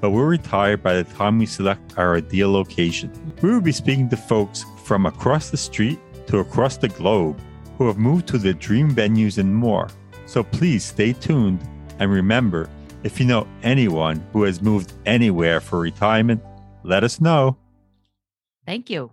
but we'll retire by the time we select our ideal location. We will be speaking to folks from across the street to across the globe who have moved to their dream venues and more. So please stay tuned and remember if you know anyone who has moved anywhere for retirement, let us know. Thank you.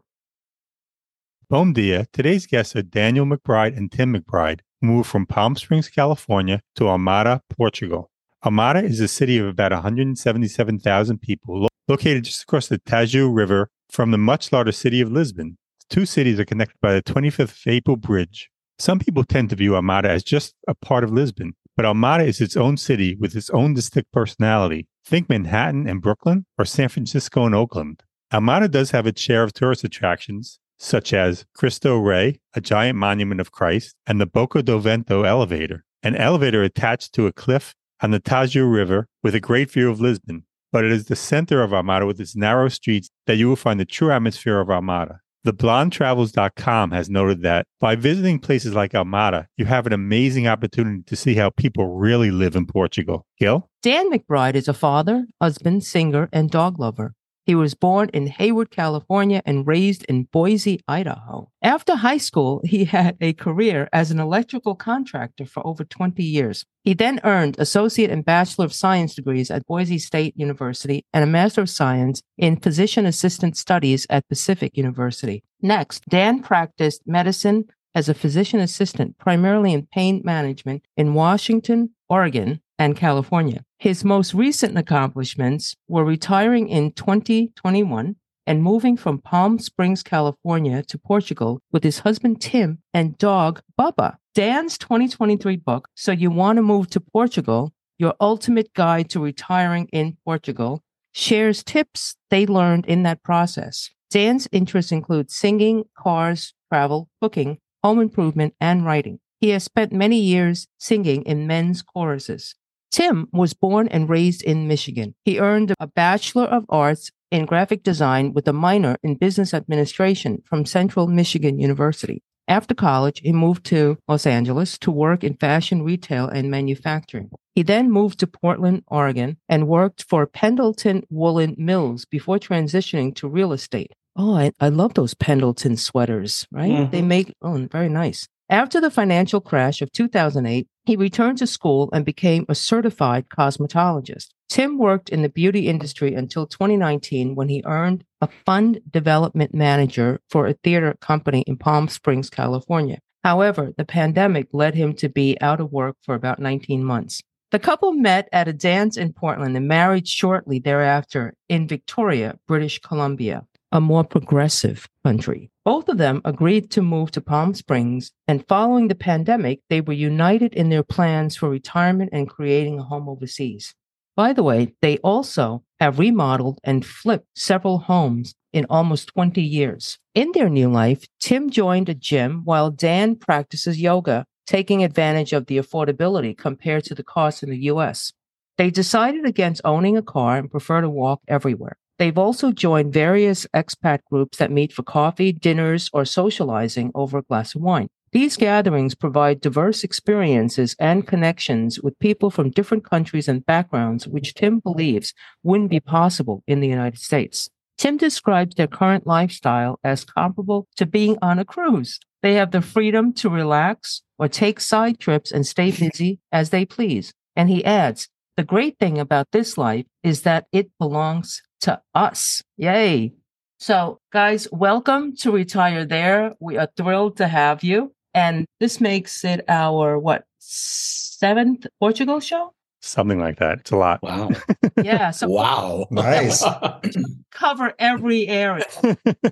Bom dia. Today's guests are Daniel McBride and Timm McBride, who moved from Palm Springs, California to Almada, Portugal. Almada is a city of about 177,000 people lo- located just across the Tajo River from the much larger city of Lisbon. The two cities are connected by the 25th of April Bridge. Some people tend to view Almada as just a part of Lisbon, but Almada is its own city with its own distinct personality. Think Manhattan and Brooklyn or San Francisco and Oakland. Almada does have its share of tourist attractions, such as Cristo Rei, a giant monument of Christ, and the Boca do Vento elevator, an elevator attached to a cliff on the Tajo River with a great view of Lisbon, but it is the center of Almada with its narrow streets that you will find the true atmosphere of Almada. TheBlondeTravels.com has noted that by visiting places like Almada, you have an amazing opportunity to see how people really live in Portugal. Gil? Dan McBride is a father, husband, singer, and dog lover. He was born in Hayward, California, and raised in Boise, Idaho. After high school, he had a career as an electrical contractor for over 20 years. He then earned Associate and Bachelor of Science degrees at Boise State University and a Master of Science in Physician Assistant Studies at Pacific University. Next, Dan practiced medicine as a physician assistant, primarily in pain management in Washington, Oregon, and California. His most recent accomplishments were retiring in 2021 and moving from Palm Springs, California to Portugal with his husband Timm and dog Bubba. Dan's 2023 book, So You Want to Move to Portugal, Your Ultimate Guide to Retiring in Portugal, shares tips they learned in that process. Dan's interests include singing, cars, travel, cooking, home improvement, and writing. He has spent many years singing in men's choruses. Timm was born and raised in Michigan. He earned a Bachelor of Arts in Graphic Design with a minor in Business Administration from Central Michigan University. After college, he moved to Los Angeles to work in fashion retail and manufacturing. He then moved to Portland, Oregon, and worked for Pendleton Woolen Mills before transitioning to real estate. Oh, I, I love those Pendleton sweaters, right? Mm-hmm. They make, oh, very nice. After the financial crash of 2008, he returned to school and became a certified cosmetologist. Timm worked in the beauty industry until 2019 when he earned a fund development manager for a theater company in Palm Springs, California. However, the pandemic led him to be out of work for about 19 months. The couple met at a dance in Portland and married shortly thereafter in Victoria, British Columbia. A more progressive country. Both of them agreed to move to Palm Springs, and following the pandemic, they were united in their plans for retirement and creating a home overseas. By the way, they also have remodeled and flipped several homes in almost 20 years. In their new life, Timm joined a gym while Dan practices yoga, taking advantage of the affordability compared to the cost in the US. They decided against owning a car and prefer to walk everywhere. They've also joined various expat groups that meet for coffee, dinners, or socializing over a glass of wine. These gatherings provide diverse experiences and connections with people from different countries and backgrounds, which Timm believes wouldn't be possible in the United States. Timm describes their current lifestyle as comparable to being on a cruise. They have the freedom to relax or take side trips and stay busy as they please. And he adds, the great thing about this life is that it belongs to us. Yay. So, guys, welcome to Retire There. We are thrilled to have you. And this makes it our, what, seventh Portugal show? Something like that. It's a lot. Wow. Yeah. So wow. Nice. cover every area.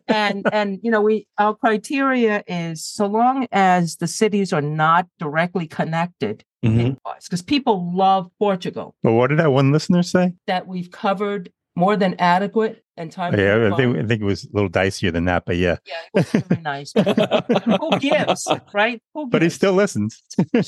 and and you know, we our criteria is so long as the cities are not directly connected Mhm. because people love Portugal. But what did that one listener say? That we've covered more than adequate and time. Yeah, I think. I think it was a little dicier than that, but yeah. yeah, it was very nice. Who gives, right? Who But he still listens.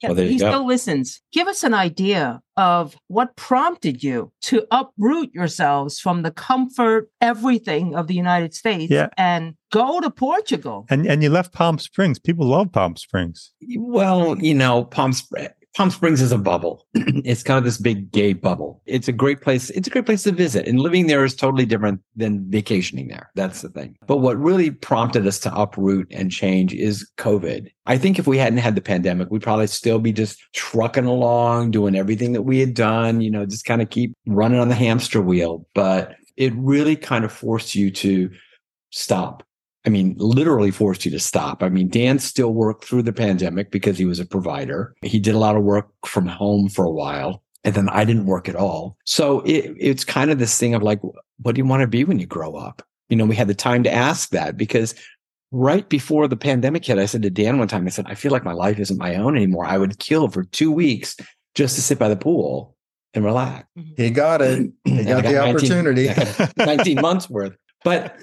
Yeah, Well, he go. still listens. Give us an idea of what prompted you to uproot yourselves from the comfort, everything of the United States Yeah. and go to Portugal. and and you left Palm Springs. People love Palm Springs. Well, you know, Palm Springs. Palm Springs is a bubble. it's kind of this big gay bubble. It's a great place. It's a great place to visit. And living there is totally different than vacationing there. That's the thing. But what really prompted us to uproot and change is COVID. I think if we hadn't had the pandemic, we'd probably still be just trucking along, doing everything that we had done, you know, just kind of keep running on the hamster wheel. But it really kind of forced you to stop. I mean, literally forced you to stop. I mean, Dan still worked through the pandemic because he was a provider. He did a lot of work from home for a while. And then I didn't work at all. So it, it's kind of this thing of like, what do you want to be when you grow up? You know, we had the time to ask that because right before the pandemic hit, I said to Dan one time, I said, I feel like my life isn't my own anymore. I would kill for two weeks just to sit by the pool and relax. He got it. He I got the 19 opportunity. Got 19 months worth. But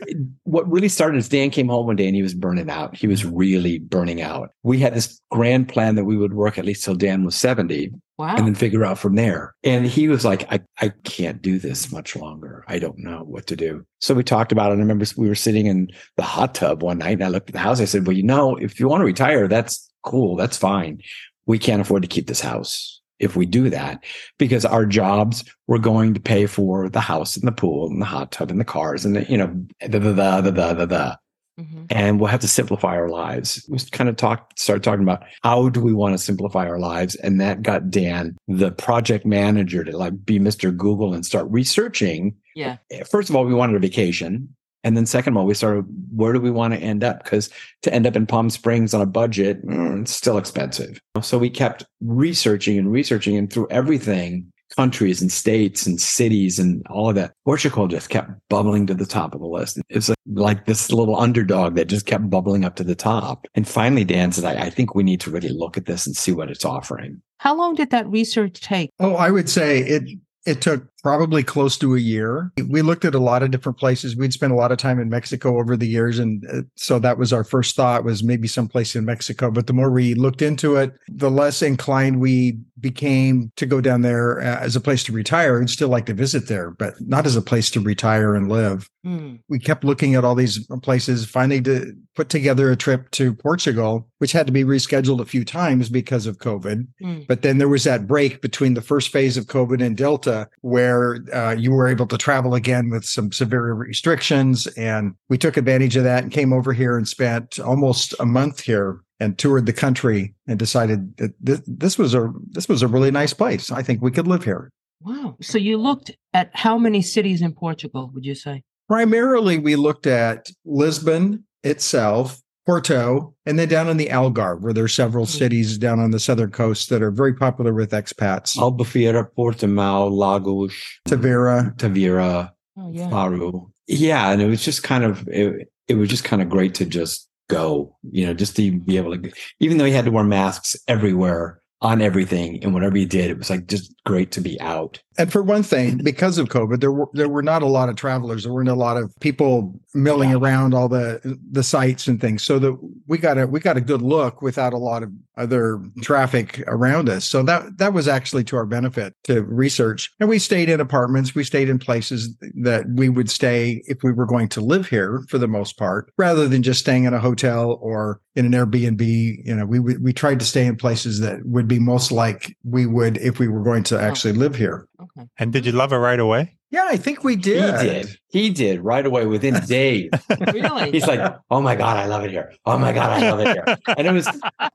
what really started is Dan came home one day and he was burning out. He was really burning out. We had this grand plan that we would work at least till Dan was 70 Wow. and then figure out from there. And he was like, I, I can't do this much longer. I don't know what to do. So we talked about it. I remember we were sitting in the hot tub one night and I looked at the house. I said, well, you know, if you want to retire, that's cool. That's fine. We can't afford to keep this house if we do that because our jobs were going to pay for the house and the pool and the hot tub and the cars and the, you know, the, the, the, the, the, the, the Mhm. and we'll have to simplify our lives. We kind of talk, started talking about how do we want to simplify our lives, and that got Dan, the project manager, to like be Mr. Google and start researching. Yeah. First of all, we wanted a vacation, and then second of all, we started where do we want to end up? Because to end up in Palm Springs on a budget, mm, it's still expensive. So we kept researching and researching, and through everything, countries and states and cities and all of that. Portugal just kept bubbling to the top of the list. It's like, like this little underdog that just kept bubbling up to the top. And finally, Dan said, I, I think we need to really look at this and see what it's offering. How long did that research take? Oh, I would say it it took probably close to a year. We looked at a lot of different places. We'd spent a lot of time in Mexico over the years and uh, so that was our first thought was maybe someplace in Mexico, but the more we looked into it, the less inclined we became to go down there uh, as a place to retire and still like to visit there, but not as a place to retire and live. Hmm. we kept looking at all these places, finally to put together a trip to Portugal, which had to be rescheduled a few times because of COVID. Hmm. But then there was that break between the first phase of COVID and Delta where uh, you were able to travel again with some severe restrictions. And we took advantage of that and came over here and spent almost a month here and toured the country and decided that this, this was a this was a really nice place. I think we could live here. Wow. So you looked at how many cities in Portugal, would you say? Primarily, we looked at Lisbon itself, Porto, and then down in the Algarve, where there are several Mhm. cities down on the southern coast that are very popular with expats. Albufeira, Portimao, Lagos, Tavira, Tavira, Oh, yeah. Faro. yeah, and it was just kind of it, it was just kind of great to just go, you know, just to be able to, even though he had to wear masks everywhere on everything and whatever he did, it was like just great to be out. And for one thing, because of COVID, there were there were not a lot of travelers. There weren't a lot of people milling yeah. around all the the sites and things. So that we got a we got a good look without a lot of other traffic around us. So that that was actually to our benefit to research. And we stayed in apartments. We stayed in places that we would stay if we were going to live here for the most part, rather than just staying in a hotel or in an Airbnb. You know, we we tried to stay in places that would be most like we would if we were going to actually oh. actually live here. Okay. And did you love it right away? Yeah, I think we did. He did. He did right away within days. really? He's like, "Oh my god, I love it here. Oh my god, I love it here." And it was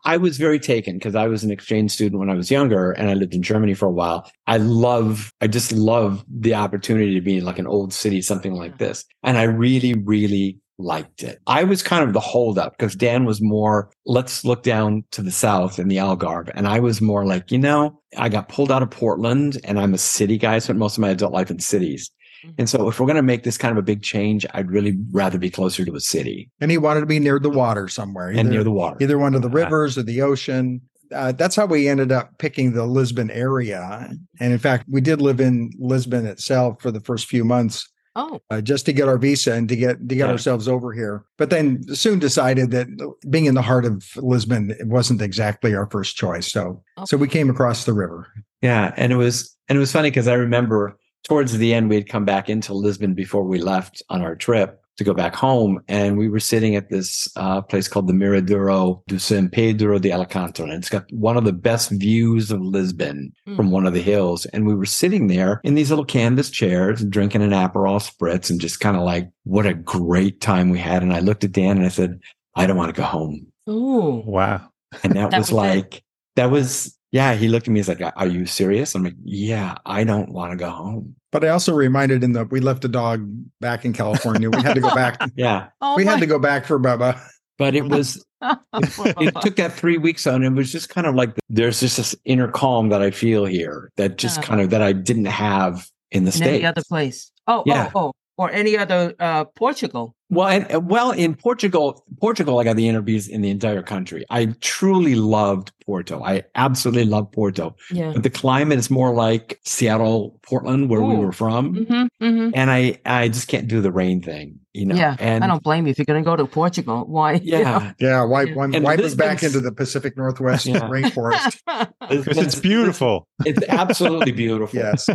I was very taken because I was an exchange student when I was younger and I lived in Germany for a while. I love I just love the opportunity to be in like an old city something like this. And I really really liked it. I was kind of the holdup because Dan was more, let's look down to the south in the Algarve. And I was more like, you know, I got pulled out of Portland and I'm a city guy. I spent most of my adult life in cities. And so if we're going to make this kind of a big change, I'd really rather be closer to a city. And he wanted to be near the water somewhere. Either, and near the water. Either one of the rivers or the ocean. Uh, that's how we ended up picking the Lisbon area. And in fact, we did live in Lisbon itself for the first few months Oh, uh, just to get our visa and to get to get yeah. ourselves over here. But then soon decided that being in the heart of Lisbon wasn't exactly our first choice. So okay. so we came across the river. Yeah, and it was and it was funny because I remember towards the end we had come back into Lisbon before we left on our trip, to go back home. And we were sitting at this uh, place called the Miradero do San Pedro de Alcantara. And it's got one of the best views of Lisbon mm. from one of the hills. And we were sitting there in these little canvas chairs, drinking an Aperol spritz and just kind of like, what a great time we had. And I looked at Dan and I said, I don't want to go home. Oh, wow. And that, that was, was like, it. that was, yeah. He looked at me. He's like, are you serious? I'm like, yeah, I don't want to go home. But I also reminded him that we left a dog back in California. We had to go back. yeah. Oh we my. had to go back for Bubba. But it was, it, it, took that three weeks on. It was just kind of like there's just this inner calm that I feel here that just uh, kind of that I didn't have in the in States. Any other place. Oh, oh yeah. oh, oh. Or any other uh, Portugal. Well, and, well, in Portugal, Portugal, I got the interviews in the entire country. I truly loved Porto. I absolutely love Porto. Yeah. But the climate is more like Seattle, Portland, where Ooh. we were from, mm-hmm, mm-hmm. and I, I just can't do the rain thing. You know. Yeah. And I don't blame you if you're going to go to Portugal. Why? Yeah. You know? Yeah. Why? Why, why move back into the Pacific Northwest yeah. rainforest? Because it's beautiful. It's absolutely beautiful. yes.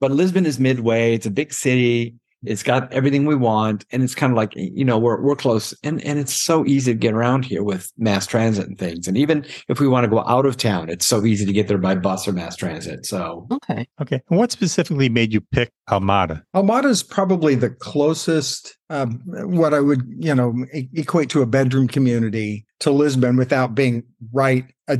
But Lisbon is midway. It's a big city. It's got everything we want, and it's kind of like you know we're we're close, and and it's so easy to get around here with mass transit and things. And even if we want to go out of town, it's so easy to get there by bus or mass transit. So okay, okay. And what specifically made you pick Almada? Almada is probably the closest um, what I would, you know, equate to a bedroom community to Lisbon without being right uh,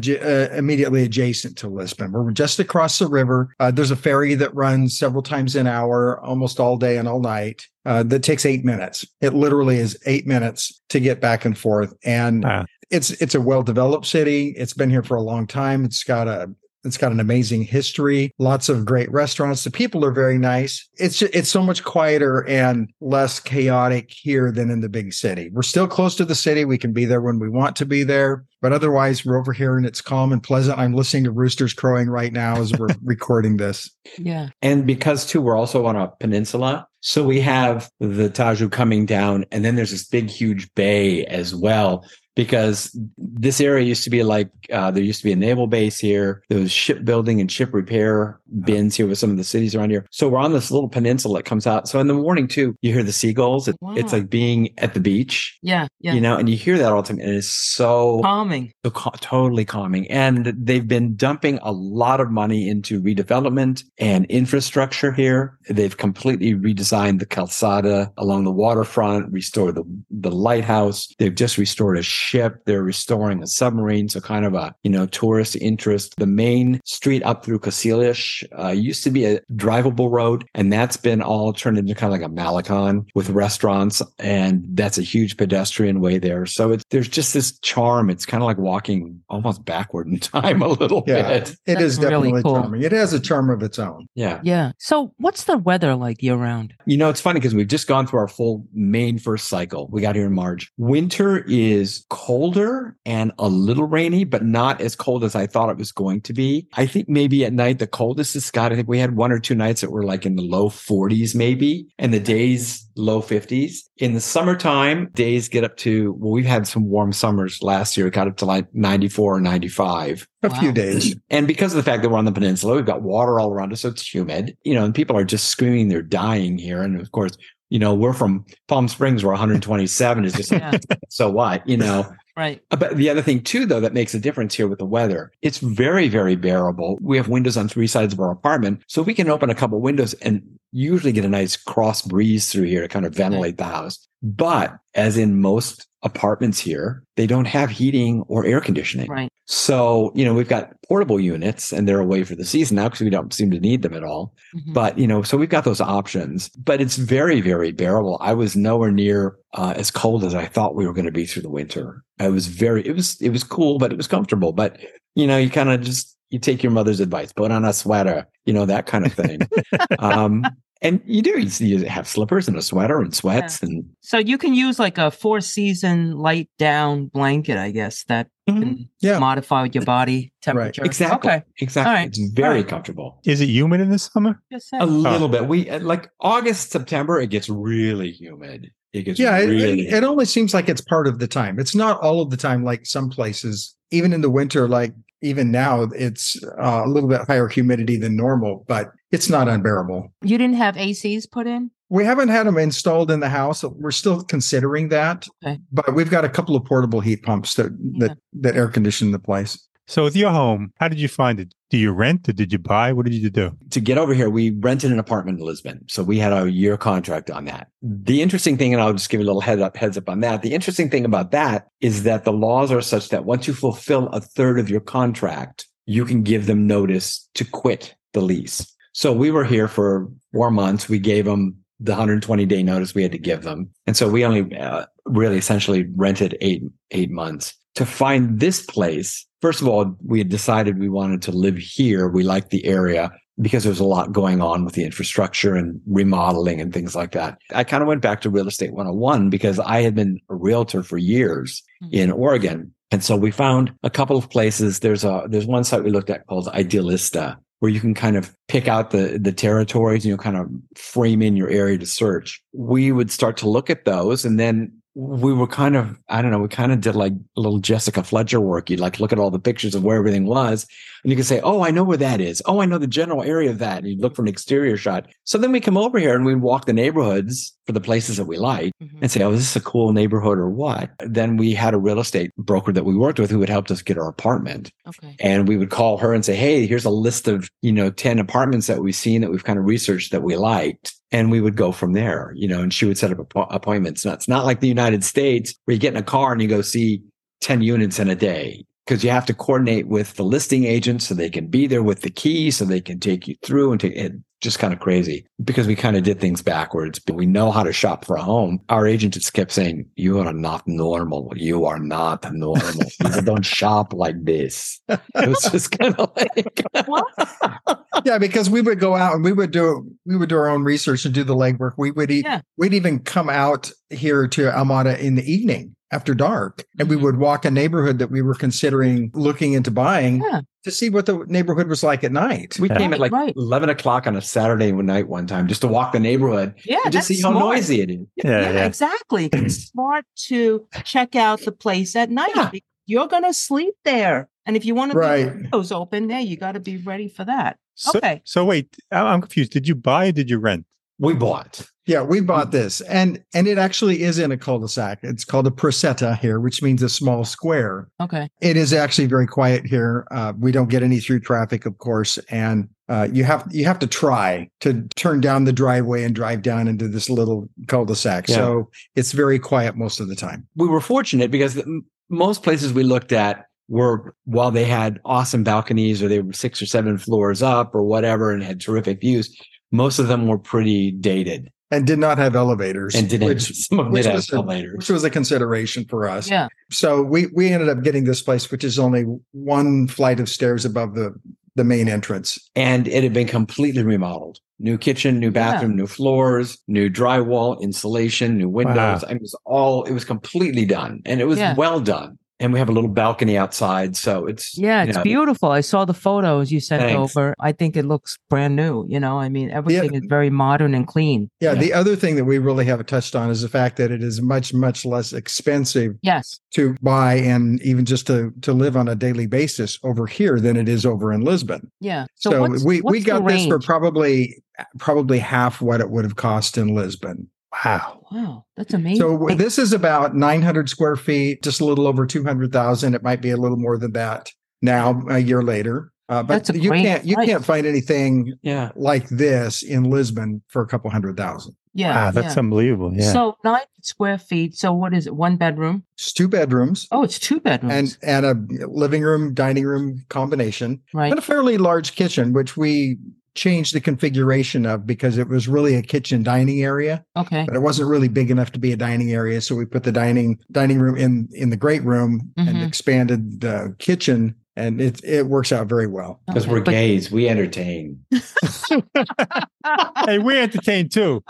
immediately adjacent to Lisbon. We're just across the river. Uh, there's a ferry that runs several times an hour, almost all day and all night. Uh, that takes eight minutes. It literally is eight minutes to get back and forth. And it's it's a well developed city. It's been here for a long time. It's got a it's got an amazing history, lots of great restaurants. The people are very nice. It's just, it's so much quieter and less chaotic here than in the big city. We're still close to the city. We can be there when we want to be there, but otherwise we're over here and it's calm and pleasant. I'm listening to roosters crowing right now as we're recording this. Yeah. And because too we're also on a peninsula, so we have the Taju coming down and then there's this big huge bay as well because this area used to be like uh, there used to be a naval base here. There was shipbuilding and ship repair bins here with some of the cities around here. So we're on this little peninsula that comes out. So in the morning too, you hear the seagulls. It, wow. It's like being at the beach. Yeah, yeah. You know, and you hear that all the time, and it's so calming, so totally calming. And they've been dumping a lot of money into redevelopment and infrastructure here. They've completely redesigned the calçada along the waterfront, restored the the lighthouse. They've just restored a ship. They're restoring a submarine. So kind of a, you know, tourist interest. The main street up through Cacilhas uh, used to be a drivable road and that's been all turned into kind of like a Malecon with restaurants. And that's a huge pedestrian way there. So it's, there's just this charm. It's kind of like walking almost backward in time a little Yeah, bit. it is That's really definitely cool. charming. It has a charm of its own. Yeah. Yeah. So what's the weather like year round? You know, it's funny because we've just gone through our full main first cycle. We got here in March. Winter is colder and a little rainy, but not as cold as I thought it was going to be. I think maybe at night, the coldest is Scott. I think we had one or two nights that were like in the low 40s, maybe, and the days low 50s. In the summertime, days get up to, well, we've had some warm summers last year. It got up to like 94 or 95. A Wow. few days. And because of the fact that we're on the peninsula, we've got water all around us, so it's humid, you know, and people are just screaming they're dying here. And of course, you know, we're from Palm Springs where 127 is just like, Yeah. so what, you know. Right. Uh, but the other thing too, though, that makes a difference here with the weather, it's very, very bearable. We have windows on three sides of our apartment, so we can open a couple windows and usually get a nice cross breeze through here to kind of ventilate the house. But as in most apartments here, they don't have heating or air conditioning. Right. So, you know, we've got portable units and they're away for the season now because we don't seem to need them at all. Mhm. But, you know, so we've got those options, but it's very, very bearable. I was nowhere near uh, as cold as I thought we were going to be through the winter. I was very, it was, it was cool, but it was comfortable. But, you know, you kind of just, you take your mother's advice, put on a sweater, you know, that kind of thing. um, and you do, you, you have slippers and a sweater and sweats and So you can use like a four season light down blanket, I guess, that can Yeah. modify with your body temperature. exactly, Okay. exactly. All right. It's very All right. comfortable. Is it humid in the summer? A saying. little bit. We uh, like August, September, it gets really humid. It gets Yeah, it, really it, it only seems like it's part of the time. It's not all of the time, like some places, even in the winter, like even now, it's uh, a little bit higher humidity than normal, but it's not unbearable. You didn't have ACs put in? We haven't had them installed in the house. We're still considering that, Okay. but we've got a couple of portable heat pumps that Yeah. that that air condition the place. So with your home, how did you find it? Do you rent or did you buy? What did you do? to get over here, we rented an apartment in Lisbon. So we had a year contract on that. The interesting thing, and I'll just give you a little head up, heads up on that. The interesting thing about that is that the laws are such that once you fulfill a third of your contract, you can give them notice to quit the lease. So we were here for four months. We gave them the 120 day notice we had to give them. And so we only uh, really essentially rented eight, eight months to find this place. First of all, we had decided we wanted to live here. We liked the area because there was a lot going on with the infrastructure and remodeling and things like that. I kind of went back to real estate 101 because I had been a realtor for years Mhm. in Oregon. And so we found a couple of places. There's a, there's one site we looked at called Idealista where you can kind of pick out the, the territories and you kind of frame in your area to search. We would start to look at those and then we were kind of, I don't know, we kind of did like little Jessica Fletcher work. You'd like look at all the pictures of where everything was and you can say, Oh, I know where that is. Oh, I know the general area of that. And you look for an exterior shot. So then we come over here and we walk the neighborhoods for the places that we like Mhm. and say, Oh, is this is a cool neighborhood or what? Then we had a real estate broker that we worked with who had helped us get our apartment. Okay. And we would call her and say, Hey, here's a list of, you know, 10 apartments that we've seen that we've kind of researched that we liked. And we would go from there, you know, and she would set up appo- appointments. Now, it's not like the United States where you get in a car and you go see 10 units in a day because you have to coordinate with the listing agent so they can be there with the key so they can take you through and take it. Just kind of crazy because we kind of did things backwards, but we know how to shop for a home. Our agent just kept saying, You are not normal. You are not normal. People don't shop like this. It was just kind of like, yeah, because we would go out and we would do we would do our own research and do the legwork. We would eat, Yeah. we'd even come out here to Almada in the evening after dark, and we Mhm. would walk a neighborhood that we were considering looking into buying Yeah. to see what the neighborhood was like at night. we came at like Right. 11 o'clock on a Saturday night one time just to walk the neighborhood Yeah. and just that's see how noisy it is. Yeah, yeah. exactly. It's smart to check out the place at night. Yeah. because You're going to sleep there. And if you want to Right. be windows open there, you got to be ready for that. So, Okay. So wait, I- I'm confused. Did you buy or did you rent? We bought. Yeah, we bought this, and and it actually is in a cul-de-sac. It's called a praceta here, which means a small square. Okay. It is actually very quiet here. Uh, we don't get any through traffic, of course, and uh, you have you have to try to turn down the driveway and drive down into this little cul-de-sac. Yeah. So it's very quiet most of the time. We were fortunate because the- most places we looked at were while they had awesome balconies or they were six or seven floors up or whatever and had terrific views, most of them were pretty dated and did not have elevators. and didn't. which, some of them which did have was a- which was a consideration for us. Yeah. So we we ended up getting this place, which is only one flight of stairs above the the main entrance. and it had been completely remodeled. New kitchen, new bathroom, new floors, new drywall, insulation, new windows. Wow. I mean, it was all it was completely done, and it was Yeah. well done. And we have a little balcony outside, so it's Yeah, you it's know, beautiful. I saw the photos you sent Thanks. over. I think it looks brand new. You know, I mean, everything is very modern and clean. Yeah, Yeah. The other thing that we really haven't touched on is the fact that it is much much less expensive Yes. to buy and even just to to live on a daily basis over here than it is over in Lisbon. Yeah. So, So, what's, we we what's the got this for probably probably half what it would have cost in Lisbon. Wow. Wow, that's amazing. So this is about 900 square feet, just a little over 200,000. It might be a little more than that now, a year later. Uh, but you can't you price. can't find anything yeah. like this in Lisbon for a couple hundred thousand. yeah. wow, that's yeah. unbelievable. Yeah. So nine square feet. So what is it? One bedroom? It's two bedrooms Oh, it's two bedrooms. and and a living room dining room combination right. and a fairly large kitchen, which we changed the configuration of because it was really a kitchen dining area. Okay. but it wasn't really big enough to be a dining area. So we put the dining dining room in in the great room and Mhm. expanded the kitchen, and it it works out very well. Because Okay, we're but- gays, we entertain. hey, we entertain too.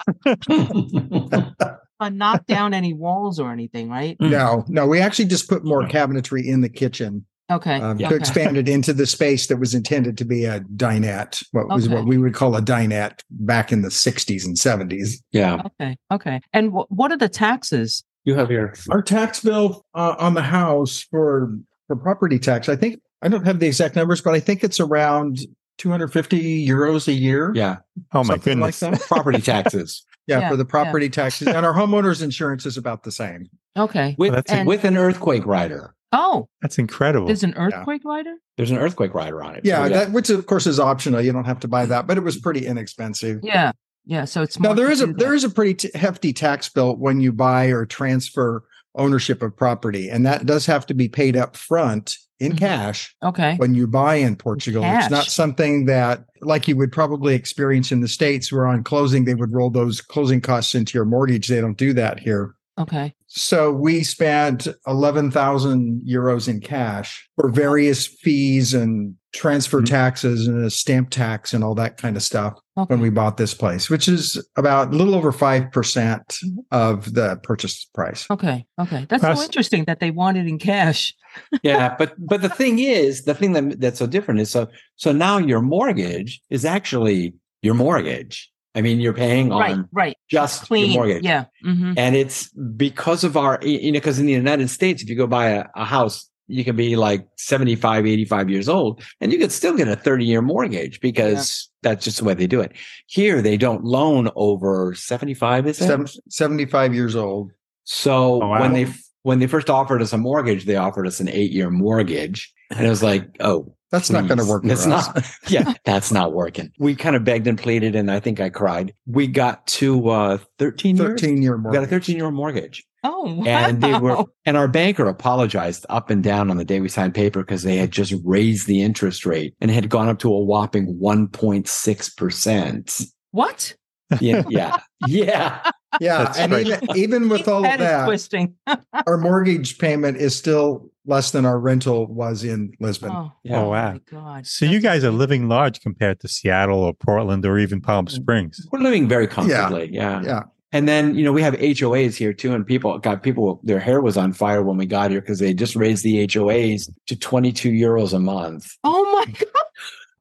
Uh, knock down any walls or anything, right? Mm. No, no, we actually just put more cabinetry in the kitchen Okay. um, okay. to expand it into the space that was intended to be a dinette. What was Okay. what we would call a dinette back in the '60s and '70s. yeah. Okay. Okay. And wh- what are the taxes? You have your Our tax bill uh, on the house for for property tax, I think I don't have the exact numbers, but I think it's around 250 euros a year. yeah. Oh my something like goodness. that. Property taxes. Yeah, Yeah, for the yeah. property taxes. And our homeowner's insurance is about the same. Okay. With that's And- with an earthquake rider. Oh, That's incredible. there's an earthquake rider? There's an earthquake rider on it. Yeah, So we got- that, which of course is optional. You don't have to buy that, but it was pretty inexpensive. Yeah. Yeah. So it's Now more there to a that. there is a pretty t- hefty tax bill when you buy or transfer ownership of property, and that does have to be paid up front in Mhm. cash Okay. when you buy in Portugal. It's not something that like you would probably experience in the states, where on closing they would roll those closing costs into your mortgage. They don't do that here. Okay. So we spent 11,000 euros in cash for various fees and transfer Mhm. taxes and a stamp tax and all that kind of stuff Okay. when we bought this place, which is about a little over 5% of the purchase price. Okay. Okay. That's Plus- so interesting that they wanted in cash. yeah, but but the thing is, the thing that that's so different is so so now your mortgage is actually your mortgage. I mean, you're paying on Right. Right. just Clean. your mortgage. Yeah. hmm And it's because of our, you know, because in the United States, if you go buy a, a house, you can be like 75, 85 years old and you could still get a 30 year mortgage because that's just the way they do it. Here, they don't loan over 75, is it? Seven, 75 years old. So Oh, wow. when they, when they first offered us a mortgage, they offered us an eight year mortgage. And it was like, oh, That's not going to Please. work. It's us. not. Yeah, that's not working. We kind of begged and pleaded, and I think I cried. We got to uh, 13 years. 13 year We got a 13 year mortgage. Oh, wow. And they were, and our banker apologized up and down on the day we signed paper because they had just raised the interest rate and had gone up to a whopping 1.6%. what? Yeah. Yeah. Yeah. Yeah. That's And right. even, even with all of that, twisting. our mortgage payment is still less than our rental was in Lisbon. Oh, Yeah. Oh, oh wow. my God. So you That's guys are living large compared to Seattle or Portland or even Palm mm. Springs. We're living very comfortably. Yeah. Yeah. And then, you know, we have HOAs here too. And people got people, their hair was on fire when we got here because they just raised the HOAs to 22 euros a month. Oh my God.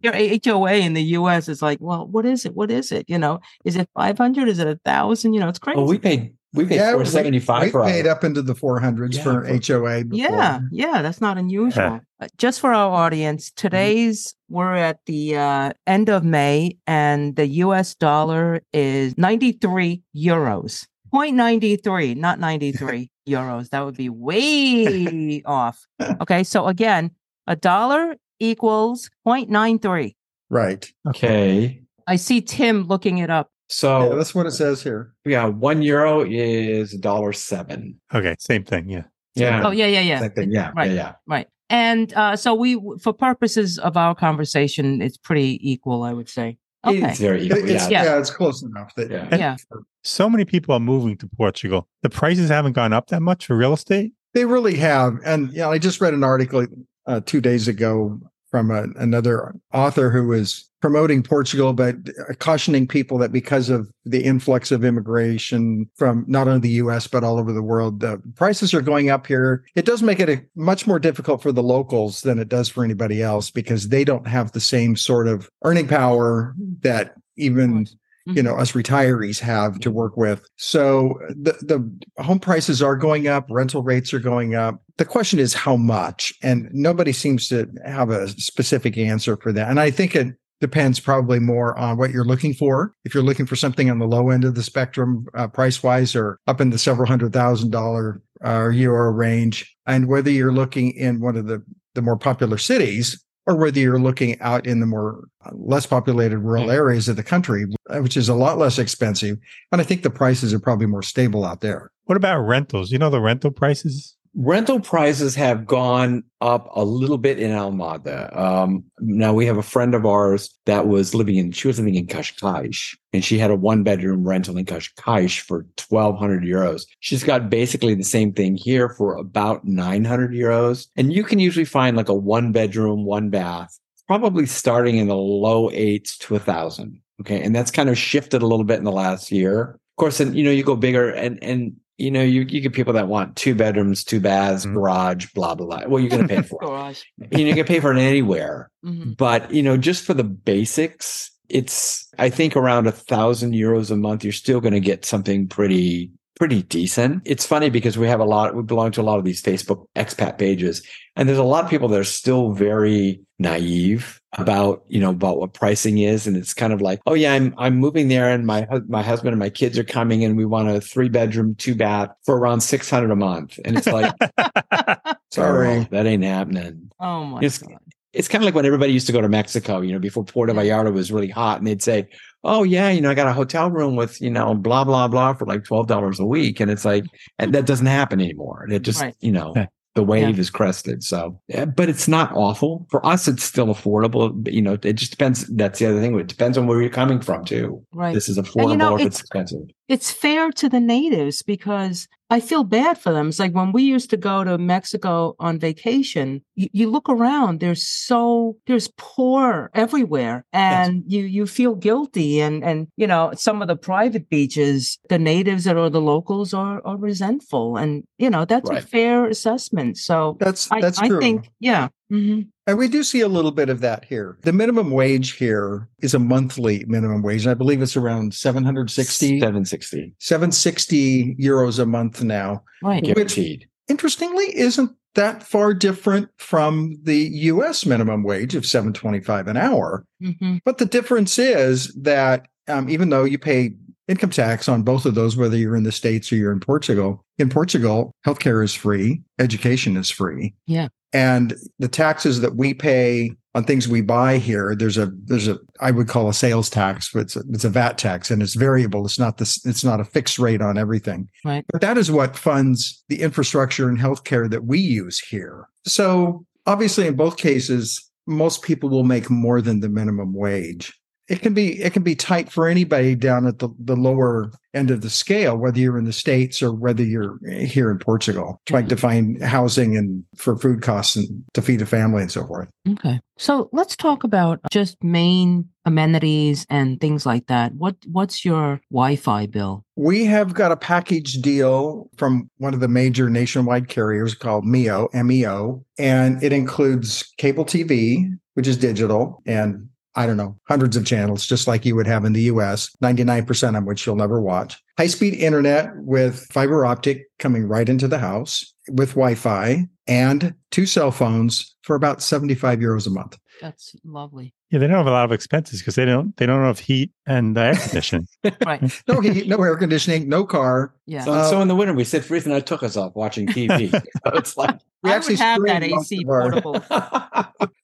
Your HOA in the US is like, well, what is it? What is it? You know, is it 500? Is it a thousand? You know, it's crazy. Oh, we paid, we paid Yeah, 475 We for paid up into the 400s Yeah, for for- HOA. Before. yeah. Yeah. That's not unusual. Uh, Just for our audience, today's we're at the uh, end of May and the US dollar is 93 euros. 0.93, not 93 euros. That would be way off. Okay. So again, a dollar equals 0.93. Right. okay. I see Timm looking it up. Yeah, So that's what it says here. yeah, one euro is a dollar seven. Okay, same thing. Yeah. Yeah. Oh, yeah, yeah, yeah. Same thing. Yeah. Right. Yeah. Yeah. Right. And uh, so we, for purposes of our conversation, it's pretty equal, I would say. Okay. It's very equal. It's, yeah. yeah. it's close enough that Yeah. Yeah. So many people are moving to Portugal. The prices haven't gone up that much for real estate. They really have. And, you know, I just read an article uh, two days ago from a, another author who was promoting Portugal, but uh, cautioning people that because of the influx of immigration from not only the US, but all over the world, the prices are going up here. It does make it a, much more difficult for the locals than it does for anybody else because they don't have the same sort of earning power that even you know us retirees have to work with. So the the home prices are going up rental rates are going up. The question is how much and nobody seems to have a specific answer for that. And i think it depends probably more on what you're looking for. If you're looking for something on the low end of the spectrum uh, price wise or up in the several hundred thousand dollar uh, euro range and whether you're looking in one of the the more popular cities or whether you're looking out in the more uh, less populated rural areas of the country, uh, which is a lot less expensive. And I think the prices are probably more stable out there. What about rentals? You know the rental prices? Rental prices have gone up a little bit in Almada. Um, now we have a friend of ours that was living in, she was living in Cascais and she had a one bedroom rental in Cascais for 1200 euros. She's got basically the same thing here for about 900 euros. And you can usually find like a one bedroom, one bath, probably starting in the low eights to a thousand. Okay. And that's kind of shifted a little bit in the last year. Of course, and you know, you go bigger and, and you know, you, you get people that want two bedrooms, two baths, Mhm. garage, blah, blah, blah. Well, you're going to pay for it. Garage. you know, you can pay for it anywhere. Mhm. But, you know, just for the basics, it's, I think around a thousand euros a month, you're still going to get something pretty, pretty decent. It's funny because we have a lot, we belong to a lot of these Facebook expat pages and there's a lot of people that are still very naive about, you know, about what pricing is. And it's kind of like, oh yeah, I'm, I'm moving there and my, my husband and my kids are coming and we want a three bedroom, two bath for around 600 a month. And it's like, Sorry. That ain't happening Oh my It's- God. it's kind of like when everybody used to go to Mexico, you know, before Puerto Vallarta was really hot and they'd say, Oh yeah, you know, I got a hotel room with, you know, blah, blah, blah for like $12 a week. And it's like, and that doesn't happen anymore. It just, Right. you know, the wave is crested. So, but it's not awful for us. It's still affordable. But, you know, it just depends. That's the other thing. It depends on where you're coming from too. Right. This is affordable know, or if it's- it's expensive. it's fair to the natives because I feel bad for them. It's like when we used to go to Mexico on vacation, you, you look around, there's so there's poor everywhere and you you feel guilty and and you know, some of the private beaches, the natives or the locals are are resentful and you know, that's a fair assessment. So That's I, that's I true. think yeah. Hmm and we do see a little bit of that here. The minimum wage here is a monthly minimum wage. And I believe it's around 760, 760 760 euros a month now. Right. guaranteed. Interestingly, isn't that far different from the US minimum wage of 725 an hour? hmm But the difference is that um, even though you pay income tax on both of those, whether you're in the States or you're in Portugal, in Portugal, healthcare is free, education is free. Yeah. And the taxes that we pay on things we buy here, there's a there's a I would call a sales tax, but it's a, it's a VAT tax and it's variable. It's not this it's not a fixed rate on everything. Right. But that is what funds the infrastructure and healthcare that we use here. So obviously in both cases, most people will make more than the minimum wage. It can be it can be tight for anybody down at the, the lower end of the scale, whether you're in the States or whether you're here in Portugal, trying to find housing and for food costs and to feed a family and so forth. Okay. So let's talk about just main amenities and things like that. What what's your Wi-Fi bill? We have got a package deal from one of the major nationwide carriers called MEO, MEO, and it includes cable TV, which is digital, and I don't know, hundreds of channels, just like you would have in the US, 99% of which you'll never watch. High speed internet with fiber optic coming right into the house with Wi Fi and two cell phones for about 75 euros a month. That's lovely. Yeah, they don't have a lot of expenses because they don't they don't have heat and uh, air conditioning. Right. No heat, no air conditioning, no car. Yeah. So, Uh, so in the winter, we sit freeze and I took us off watching TV. so it's like, We I actually would have that AC portable.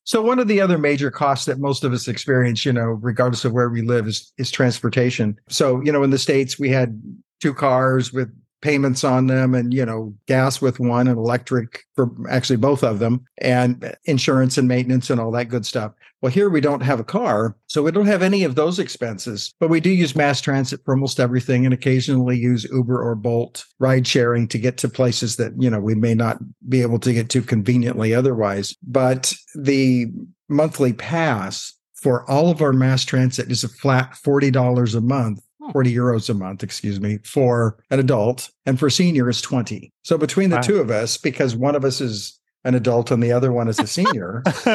So one of the other major costs that most of us experience, you know, regardless of where we live, is is transportation. So you know, in the states, we had two cars with payments on them and you know gas with one and electric for actually both of them and insurance and maintenance and all that good stuff. Well here we don't have a car so we don't have any of those expenses but we do use mass transit for almost everything and occasionally use uber or bolt ride sharing to get to places that you know we may not be able to get to conveniently otherwise. But the monthly pass for all of our mass transit is a flat $40 a month 40 euros a month, excuse me, for an adult, and for senior is 20. So between the Wow. two of us, because one of us is an adult and the other one is a senior,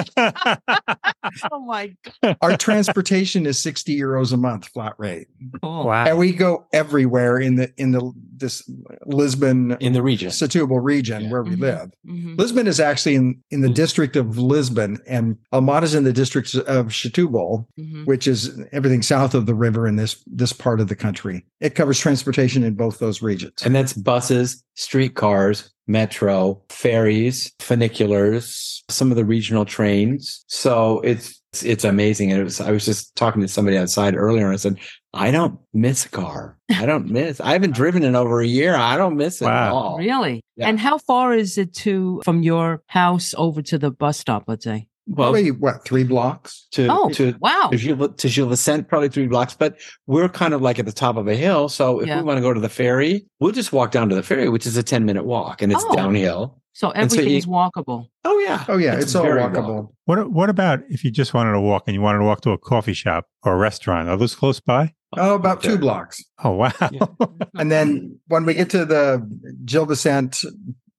Oh my God. our transportation is 60 euros a month flat rate. Cool. wow. And we go everywhere in the in the this Lisbon in the region. Setúbal region Yeah. where we Mhm. live. Mhm. Lisbon is actually in, in the Mm. district of Lisbon and Almada's in the district of Setúbal. Mhm. which is everything south of the river in this this part of the country. It covers transportation in both those regions. And that's buses, streetcars, metro, ferries, funiculars, some of the regional trains. So it's it's, it's amazing. And it was I was just talking to somebody outside earlier and I said, I don't miss a car. I don't miss. I haven't driven in over a year. I don't miss it at all. Really? Yeah. And how far is it to from your house over to the bus stop? Let's say. Well, Probably what three blocks? to Oh, to wow. to Gil, to Gil Vicente, probably three blocks, but we're kind of like at the top of a hill. So if Yeah. we want to go to the ferry, we'll just walk down to the ferry, which is a 10 minute walk and it's Oh. downhill. So And so everything's you- walkable. Oh, yeah. Oh yeah, it's, all very walkable. What What about if you just wanted to walk and you wanted to walk to a coffee shop or a restaurant? Are those close by? Oh, about two blocks. Oh wow! Yeah. And then when we get to the Gil Vicente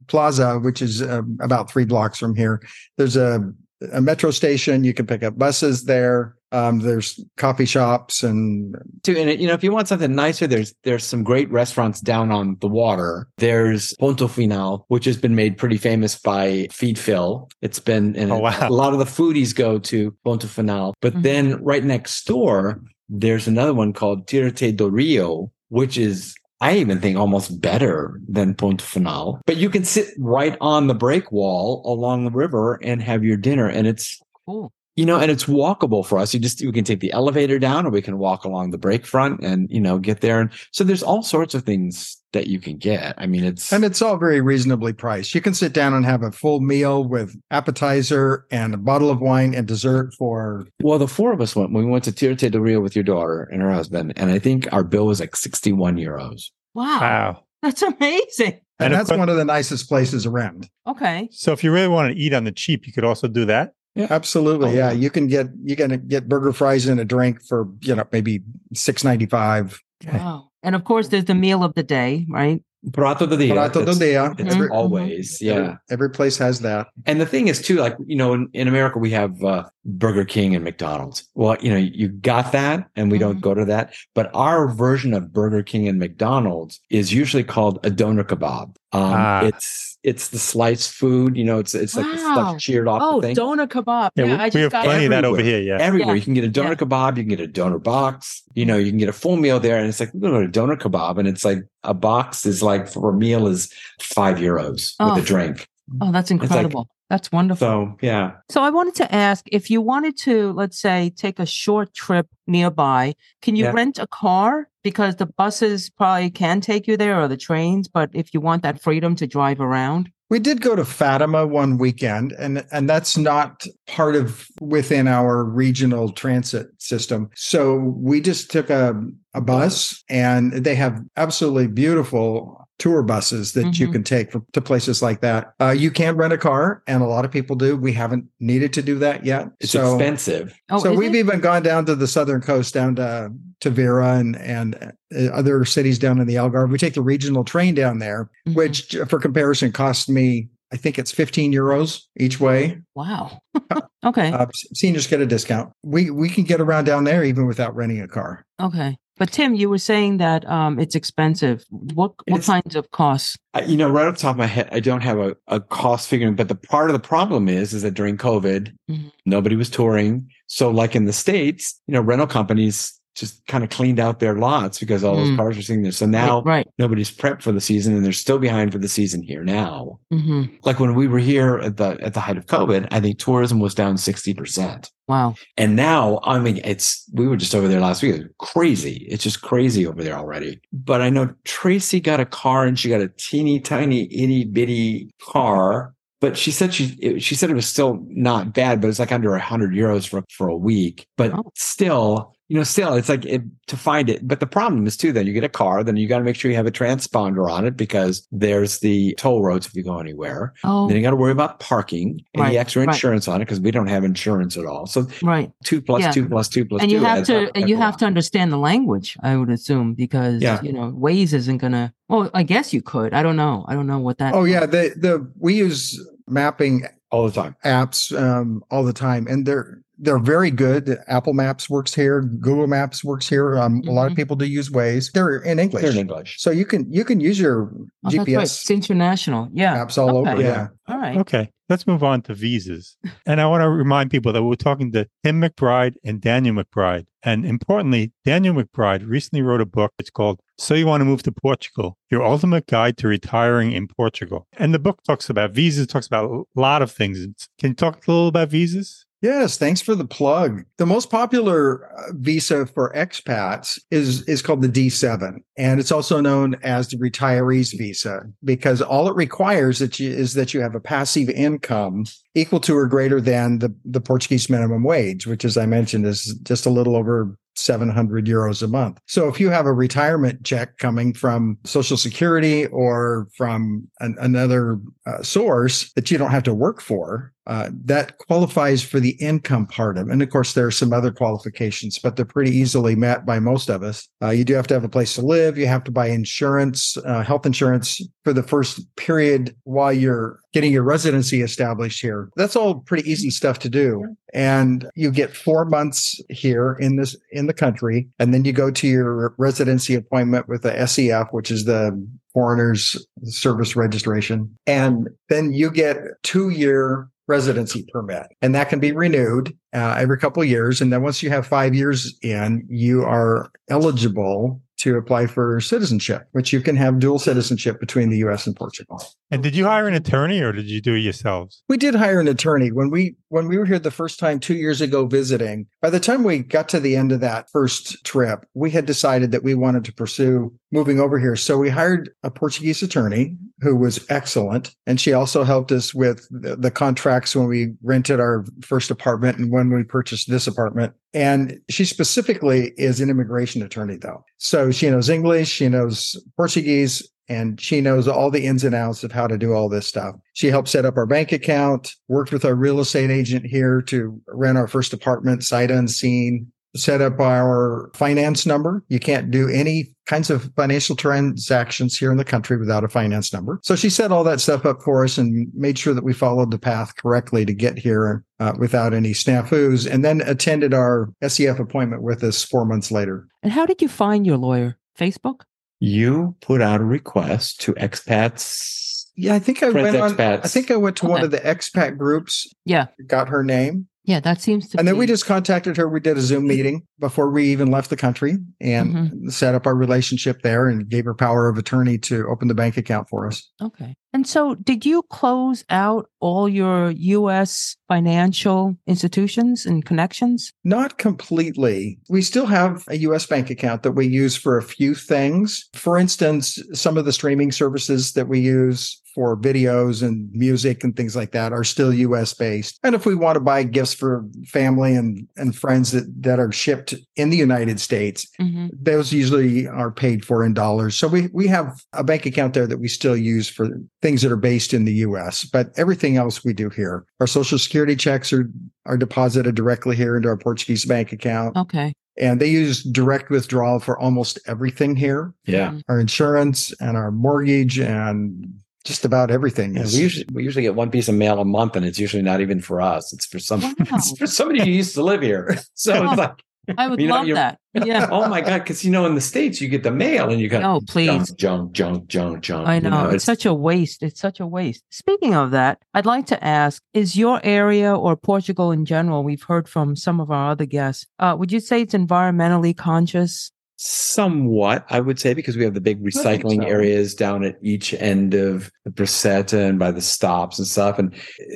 Plaza, which is um, about three blocks from here, there's a a metro station. You can pick up buses there. Um, there's coffee shops and too. And you know, if you want something nicer, there's there's some great restaurants down on the water. There's Ponto Final, which has been made pretty famous by Feed Phil. It's been and Oh, wow. a lot of the foodies go to Ponto Final. But Mhm. then right next door, there's another one called Tirate do Rio, which is I even think almost better than Ponto Final. But you can sit right on the break wall along the river and have your dinner, and it's Cool. You know, and it's walkable for us. You just we can take the elevator down, or we can walk along the break front, and you know, get there. And so there's all sorts of things that you can get. I mean, it's and it's all very reasonably priced. You can sit down and have a full meal with appetizer and a bottle of wine and dessert for well, the four of us went. We went to Tirate del Rio with your daughter and her husband, and I think our bill was like 61 euros. Wow. Wow. That's amazing. and, And of that's course- one of the nicest places around. Okay. So if you really want to eat on the cheap, you could also do that. Yeah, absolutely. Oh, yeah. yeah. You can get you can get burger fries and a drink for, you know, maybe six ninety five. Okay. Wow. And of course, there's the meal of the day, right? Prato de dia. Prato del It's- dia. It's Mhm. always, yeah. Every, every place has that. And the thing is too, like, you know, in, in America, we have uh, Burger King and McDonald's. Well, you know, you got that and we don't Mhm. go to that. But our version of Burger King and McDonald's is usually called a doner kebab. Um, Ah. It's, it's the sliced food, you know, it's, it's like the stuff cheered off Oh, the thing. doner kebab. Yeah, Yeah, we, I just we have got plenty of that over here. Yeah. Everywhere Yeah. you can get a doner Yeah. kebab, you can get a doner box. You know, you can get a full meal there, and it's like we're going to go to doner kebab, and it's like a box is like for a meal is five euros Oh. with a drink. Oh, that's incredible. That's wonderful. So yeah, So I wanted to ask if you wanted to, let's say, take a short trip nearby, can you Yeah. rent a car? Because the buses probably can take you there or the trains, but if you want that freedom to drive around. We did go to Fatima one weekend, and and that's not part of within our regional transit system. So we just took a a bus, and they have absolutely beautiful tour buses that you Mhm. can take from, to places like that. Uh, you can rent a car, and a lot of people do. We haven't needed to do that yet. it's so, expensive. Oh, so is we've it? even gone down to the southern coast, down to Tavira and and uh, other cities down in the Algarve. We take the regional train down there, Mhm. which for comparison cost me I think it's 15 euros each way. Wow. okay. Uh, seniors get a discount. We we can get around down there even without renting a car. okay. But Timm, you were saying that um, it's expensive. What what It's- kinds of costs? You know, right off the top of my head, I don't have a, a cost figure, but the part of the problem is, is that during COVID, Mhm. nobody was touring. So like in the States, you know, rental companies just kind of cleaned out their lots because all those Mm. cars were sitting there. So now right. nobody's prepped for the season and they're still behind for the season here now. hmm Like when we were here at the at the height of COVID, I think tourism was down 60%. Wow. And now, I mean, it's we were just over there last week. It crazy. It's just crazy over there already. But I know Tracy got a car and she got a teeny tiny itty bitty car. But she said she she said it was still not bad, but it's like under a hundred euros for for a week. But Oh. still, you know, still it's like it, to find it. But the problem is too, then you get a car, then you got to make sure you have a transponder on it because there's the toll roads if you go anywhere. Oh, Then you got to worry about parking, any Right, extra right. insurance on it because we don't have insurance at all. So right. two plus Yeah. two plus two plus and two. you have to and you have to understand the language i would assume because Yeah. you know waze isn't gonna well i guess you could i don't know i don't know what that Oh yeah, the the we use mapping all the time. apps um, all the time, and they're they're very good. Apple Maps works here. Google Maps works here. Um, A lot of Mhm. people do use Waze. They're in English, They're in English. so you can you can use your oh, that's right. GPS it's international yeah apps all over. Okay. Yeah. all right Okay, let's move on to visas. And I want to remind people that we're talking to Timm McBride and Daniel McBride. And importantly, Daniel McBride recently wrote a book. It's called So You Want to Move to Portugal Your Ultimate Guide to Retiring in Portugal. And the book talks about visas, talks about a lot of things. Can you talk a little about visas? Yes, thanks for the plug. The most popular uh, visa for expats is is called the D7, and it's also known as the retirees visa because all it requires that you, is that you have a passive income equal to or greater than the the Portuguese minimum wage, which, as I mentioned, is just a little over 700 euros a month. So if you have a retirement check coming from Social Security or from an, another uh, source that you don't have to work for, uh, that qualifies for the income part of it. And of course, there are some other qualifications, but they're pretty easily met by most of us. Uh, you do have to have a place to live. You have to buy insurance, uh, health insurance for the first period while you're getting your residency established here. That's all pretty easy stuff to do. And you get four months here in this, in the country. And then you go to your residency appointment with the SEF, which is the foreigners service registration. And then you get two year residency permit and that can be renewed uh, every couple of years. And then once you have five years in, you are eligible to apply for citizenship, which you can have dual citizenship between the US and Portugal. And did you hire an attorney or did you do it yourselves? We did hire an attorney when we when we were here the first time 2 years ago visiting. By the time we got to the end of that first trip, we had decided that we wanted to pursue moving over here. So we hired a Portuguese attorney who was excellent and she also helped us with the, the contracts when we rented our first apartment and when we purchased this apartment. And she specifically is an immigration attorney though. So she knows English, she knows Portuguese, and she knows all the ins and outs of how to do all this stuff. She helped set up our bank account, worked with our real estate agent here to rent our first apartment sight unseen, set up our finance number. You can't do any kinds of financial transactions here in the country without a finance number. So she set all that stuff up for us and made sure that we followed the path correctly to get here uh, without any snafus and then attended our SEF appointment with us four months later. and how did you find your lawyer facebook You put out a request to expats. Yeah, I think I Friends went on. expats. I think I went to one of the expat groups, yeah got her name, yeah that seems to and then we just contacted her. We did a Zoom meeting before we even left the country and Mm-hmm. set up our relationship there and gave her power of attorney to open the bank account for us. okay and so did you close out all your us financial institutions and connections Not completely. We still have a US bank account that we use for a few things. For instance, some of the streaming services that we use for videos and music and things like that are still US based. And if we want to buy gifts for family and, and friends that, that are shipped in the United States, hmm those usually are paid for in dollars. So we, we have a bank account there that we still use for things that are based in the US, but everything else we do here. Our social security checks are, are deposited directly here into our Portuguese bank account. okay And they use direct withdrawal for almost everything here. Yeah. Mhm. Our insurance and our mortgage and just about everything. Yeah, we usually we usually get one piece of mail a month, and it's usually not even for us. It's for some Wow. it's for somebody who used to live here. So it's like I would You know, love that. Yeah. oh my god! Because you know, in the states, you get the mail, and you got Oh, please. junk, junk, junk, junk. I you know. it's it's such a waste. It's such a waste. Speaking of that, I'd like to ask Is your area or Portugal in general, we've heard from some of our other guests, uh, would you say it's environmentally conscious? Somewhat, I would say, because we have the big recycling so. areas down at each end of the praceta and by the stops and stuff. And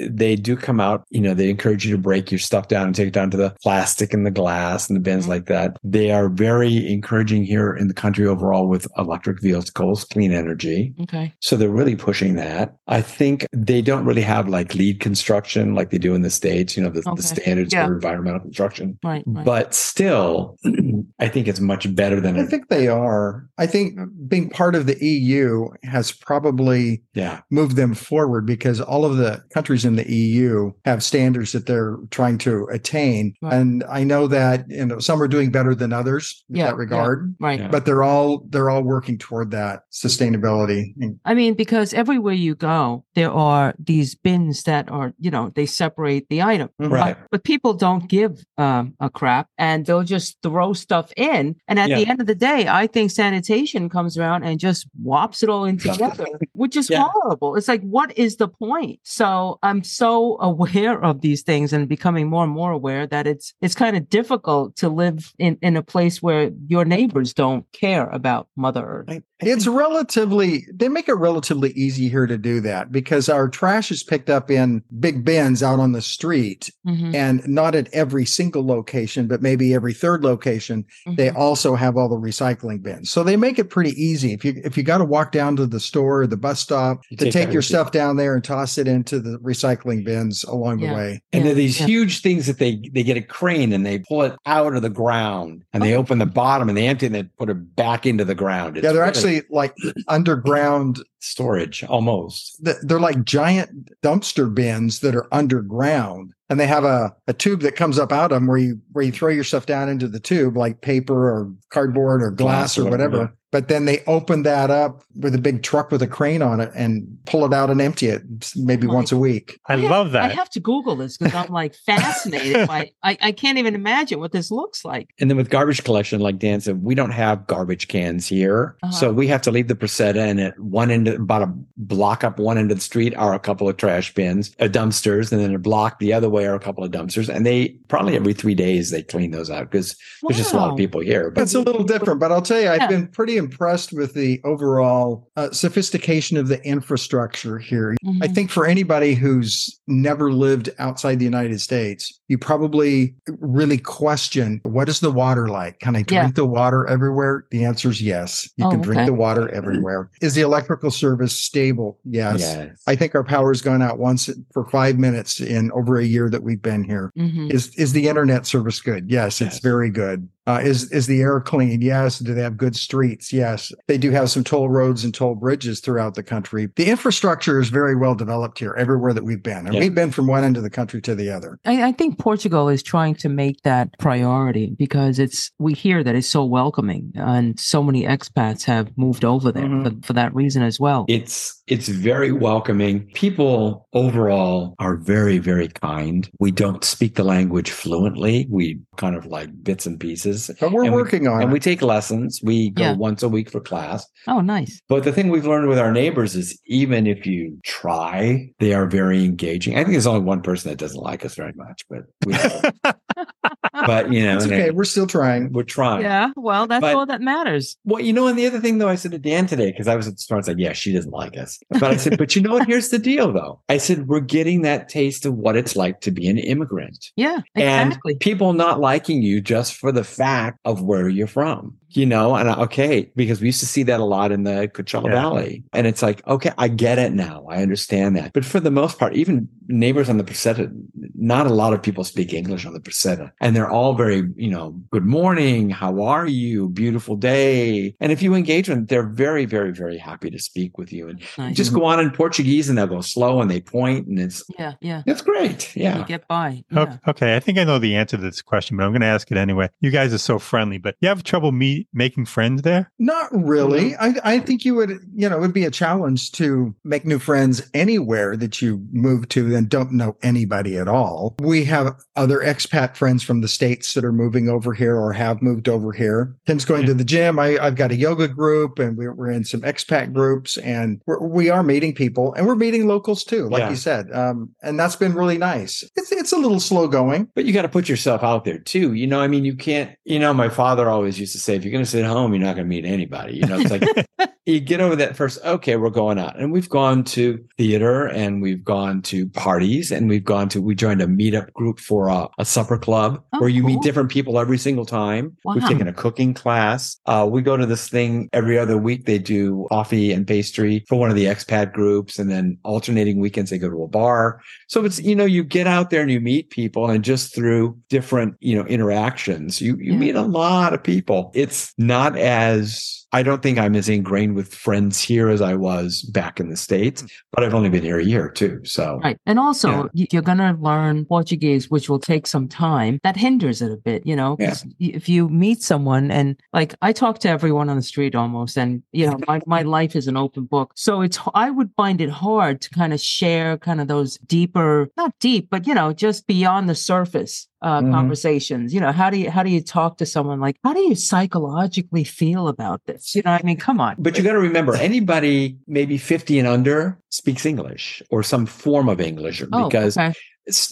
they do come out, you know, they encourage you to break your stuff down and take it down to the plastic and the glass and the bins Mhm. like that. They are very encouraging here in the country overall with electric vehicles, clean energy. Okay. So they're really pushing that. I think they don't really have like LEED construction like they do in the States, you know, the, Okay. the standards Yeah. for environmental construction. Right. right. But still, I think it's much better than I it. think they are. I think being part of the EU has probably Yeah. moved them forward because all of the countries in the EU have standards that they're trying to attain. Right. And I know that you know some are doing better than others in Yeah, that yeah. regard. right. But they're all they're all working toward that sustainability. I mean, because everywhere you go, there are these bins that are, you know, they separate the item. Right. But people don't give um, a crap and they'll just throw stuff in. And at the end of the day, I think sanitation comes around and just whops it all in together, which is Yeah. horrible. It's like, what is the point? So I'm so aware of these things and becoming more and more aware that it's it's kind of difficult to live in, in a place where your neighbors don't care about Mother Earth. It's relatively, they make it relatively easy here to do that because our trash is picked up in big bins out on the street Mhm, and not at every single location, but maybe every third location. They mhm. also have all the recycling bins. So they make it pretty easy. If you if you got to walk down to the store or the bus stop You to take take, your with stuff down there and toss it into the recycling bins along Yeah. the way. And Yeah, they're these yeah. huge things that they they get a crane and they pull it out of the ground and they Oh. open the bottom and they empty and they put it back into the ground. It's yeah, they're really actually like underground storage almost. they're like giant dumpster bins that are underground and they have a, a tube that comes up out of them where you where you throw your stuff down into the tube like paper or cardboard or glass, Glass or whatever whatever. But then they open that up with a big truck with a crane on it and pull it out and empty it maybe my once a week I have- love that. I have to Google this because I'm like fascinated by. I, I can't even imagine what this looks like. And then with garbage collection, like Dan said, we don't have garbage cans here. Uh-huh. So we have to leave the praceta and at one end, about a block up one end of the street are a couple of trash bins, uh, dumpsters, and then a block the other way are a couple of dumpsters. And they probably every three days they clean those out because there's just a lot of people here. But That's a little different, but I'll tell you, I've been pretty impressed with the overall uh, sophistication of the infrastructure here. I Mhm. think for anybody who's never lived outside the United States, you probably really question what is the water like? Can I drink Yeah. the water everywhere? The answer is yes. You Oh, can drink okay. the water everywhere. Is the electrical service stable? Yes. yes. I think our power's gone out once for five minutes in over a year that we've been here. Mhm. Is is the internet service good? Yes, Yes. it's very good. Uh, is is the air clean? Yes. Do they have good streets? Yes. They do have some toll roads and toll bridges throughout the country. The infrastructure is very well developed here, everywhere that we've been, and Yeah. we've been from one end of the country to the other. I, I think Portugal is trying to make that priority because it's we hear that it's so welcoming and so many expats have moved over there Mhm. for, for that reason as well. It's it's very welcoming. People overall are very very kind. We don't speak the language fluently. We kind of like bits and pieces. But we're And we- working on And it. we take lessons. We go Yeah. once a week for class. oh, nice. But the thing we've learned with our neighbors is even if you try, they are very engaging. I think there's only one person that doesn't like us very much, but we but you know, it's okay. it- We're still trying. we're trying. Yeah, well, that's But- all that matters. Well, you know, and the other thing though, I said to Dan today, because I was at the store, I was like, yeah, she doesn't like us. But I said, but you know what? Here's the deal though. I said, we're getting that taste of what it's like to be an immigrant. Yeah, exactly. And people not liking you just for the fact of where you're from, you know? And I- okay, because we used to see that a lot in the Coachella Yeah. Valley. And it's like, okay, I get it now. I understand that. But for the most part, even neighbors on the praceta, not a lot of people speak English on the praceta. And they're all very, you know, good morning. How are you? Beautiful day. And if you engage with them, they're very, very, very happy to speak with you. And Nice. just go on in Portuguese and they'll go slow and they point and it's, yeah, yeah. it's great. Yeah. You get by. Yeah. Okay, I think I know the answer to this question, but I'm going to ask it anyway. You guys are so friendly, but you have trouble me making friends there? Not really. I, I think you would, you know, it would be a challenge to make new friends anywhere that you move to and don't know anybody at all. all. We have other expat friends from the States that are moving over here or have moved over here. Timm's going to the gym. I, I've got a yoga group and we're, we're in some expat groups and we're, we are meeting people and we're meeting locals too, like Yeah. you said. Um, and that's been really nice. It's, it's a little slow going. But you got to put yourself out there too. You know, I mean, you can't, you know, my father always used to say, if you're going to sit home, you're not going to meet anybody. You know, it's like you get over that first, okay, we're going out. And we've gone to theater and we've gone to parties and we've gone to, we joined a meetup group for a, a supper club Oh, where you cool. meet different people every single time. We've taken a cooking class. Uh, we go to this thing every other week. They do coffee and pastry for one of the expat groups. And then alternating weekends, they go to a bar. So it's, you know, you get out there and you meet people and just through different, you know, interactions, you, you Yeah. meet a lot of people. It's not as, I don't think I'm as ingrained with friends here as I was back in the States, but I've only been here a year too. So Right. And also, Yeah. you're going to learn Portuguese, which will take some time. That hinders it a bit, you know, 'cause y- if you meet someone and like I talk to everyone on the street almost, and, you know, my, my life is an open book. So it's, I would find it hard to kind of share kind of those deeper, not deep, but, you know, just beyond the surface. Uh, Mhm. conversations, you know, how do you, how do you talk to someone like, how do you psychologically feel about this? You know, I mean, come on. But you got to remember, anybody maybe 50 and under speaks English or some form of English Oh, because okay.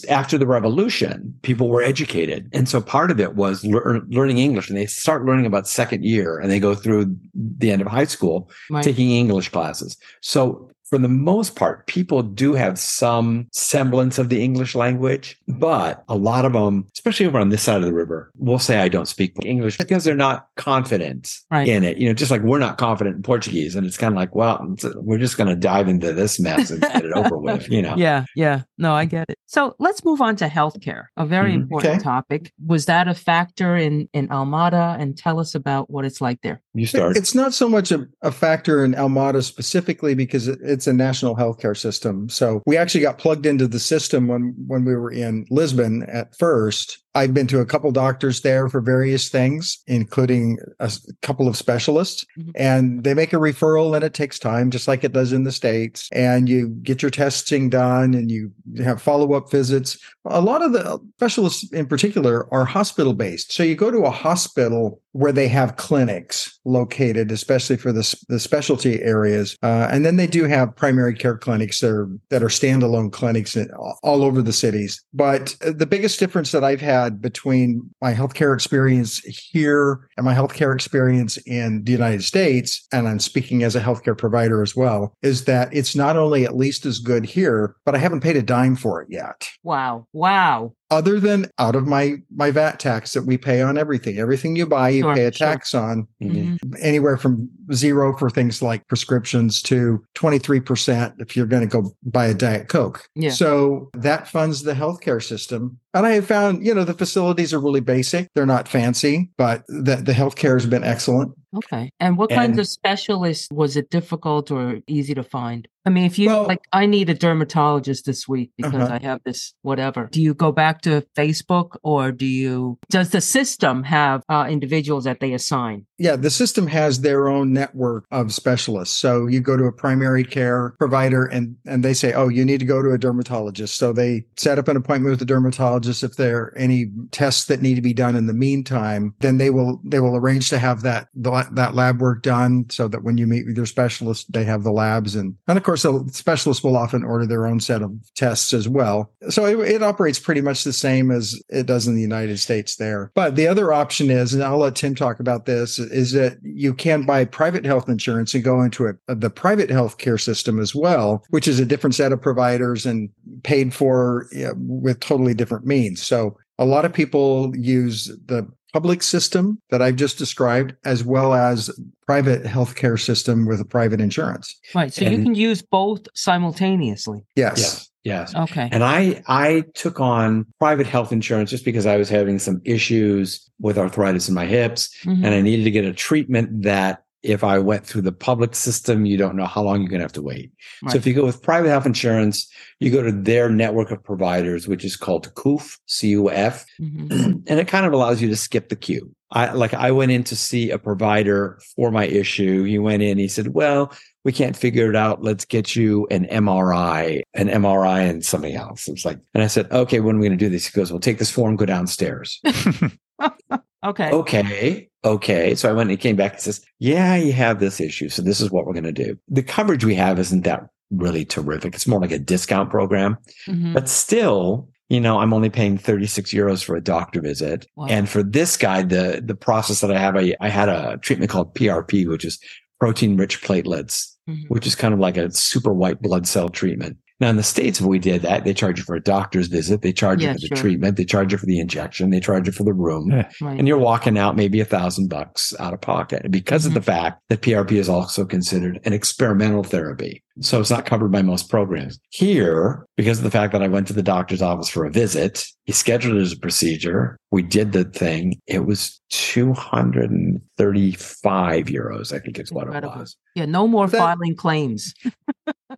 after the revolution, people were educated. And so part of it was lear- learning English and they start learning about second year and they go through the end of high school Right. taking English classes. So for the most part, people do have some semblance of the English language, but a lot of them, especially over on this side of the river, will say, I don't speak English because they're not confident Right. in it. You know, just like we're not confident in Portuguese. And it's kind of like, well, we're just going to dive into this mess and get it over with, you know? Yeah, yeah. No, I get it. So let's move on to healthcare, a very Mhm. important Okay. topic. Was that a factor in in Almada? And tell us about what it's like there. You start. It's not so much a, a factor in Almada specifically because it's a national healthcare system. So we actually got plugged into the system when when we were in Lisbon at first. I've been to a couple doctors there for various things, including a couple of specialists, Mhm. and they make a referral and it takes time, just like it does in the States. And you get your testing done and you have follow up visits. A lot of the specialists in particular are hospital based. So you go to a hospital where they have clinics located, especially for the, the specialty areas. Uh, and then they do have primary care clinics that are, that are standalone clinics all over the cities. But uh, the biggest difference that I've had between my healthcare experience here and my healthcare experience in the United States, and I'm speaking as a healthcare provider as well, is that it's not only at least as good here, but I haven't paid a dime for it yet Wow, wow. Other than out of my my VAT tax that we pay on everything. Everything you buy, you Sure, pay a sure. tax on Mhm. Mhm. anywhere from zero for things like prescriptions to 23% if you're going to go buy a Diet Coke. Yeah. So that funds the healthcare system. And I have found, you know, the facilities are really basic. They're not fancy, but the, the healthcare has been excellent. Okay. And what kinds of specialists was it difficult or easy to find? I mean, if you Well- like, I need a dermatologist this week because Uh-huh. I have this whatever. Do you go back to Facebook or do you? Does the system have uh, individuals that they assign? Yeah, the system has their own network of specialists. So you go to a primary care provider and and they say, "Oh, you need to go to a dermatologist." So they set up an appointment with the dermatologist if there are any tests that need to be done in the meantime, then they will they will arrange to have that the, that lab work done so that when you meet with your specialist, they have the labs and and of course the specialists will often order their own set of tests as well. So it, it operates pretty much the same as it does in the United States there. But the other option is, and I'll let Timm talk about this, is that you can buy private health insurance and go into a, uh, the private health care system as well, which is a different set of providers and paid for you know, with totally different means. So a lot of people use the public system that I've just described, as well as private healthcare system with a private insurance. Right. So you can use both simultaneously. Yes. Yes. Yes. Okay. And I I took on private health insurance just because I was having some issues with arthritis in my hips Mhm. and I needed to get a treatment that if I went through the public system, you don't know how long you're going to have to wait. Right. So if you go with private health insurance, you go to their network of providers, which is called CUF, C-U-F, Mhm. and it kind of allows you to skip the queue. I like I went in to see a provider for my issue. He went in, he said, Well, we can't figure it out. Let's get you an MRI, an MRI and something else. It was like, and I said, Okay, when are we gonna do this? He goes, Well, take this form, go downstairs. okay. okay. Okay. So I went and came back and says, Yeah, you have this issue. So this is what we're gonna do. The coverage we have isn't that really terrific. It's more like a discount program. Mhm. But still, you know, I'm only paying 36 euros for a doctor visit. Wow. And for this guy, the the process that I have, I, I had a treatment called PRP, which is protein rich platelets, Mhm. which is kind of like a super white blood cell treatment. Now in the States, if we did that, they charge you for a doctor's visit, they charge Yeah, you for the sure. treatment, they charge you for the injection, they charge you for the room. Yeah. Right. And you're walking out maybe a thousand bucks out of pocket And because of the mm-hmm. fact that PRP is also considered an experimental therapy. So it's not covered by most programs. Here, because of the fact that I went to the doctor's office for a visit, he scheduled it as a procedure. We did the thing. It was 235 euros, I think is what Incredible. it was. yeah, no more That- filing claims.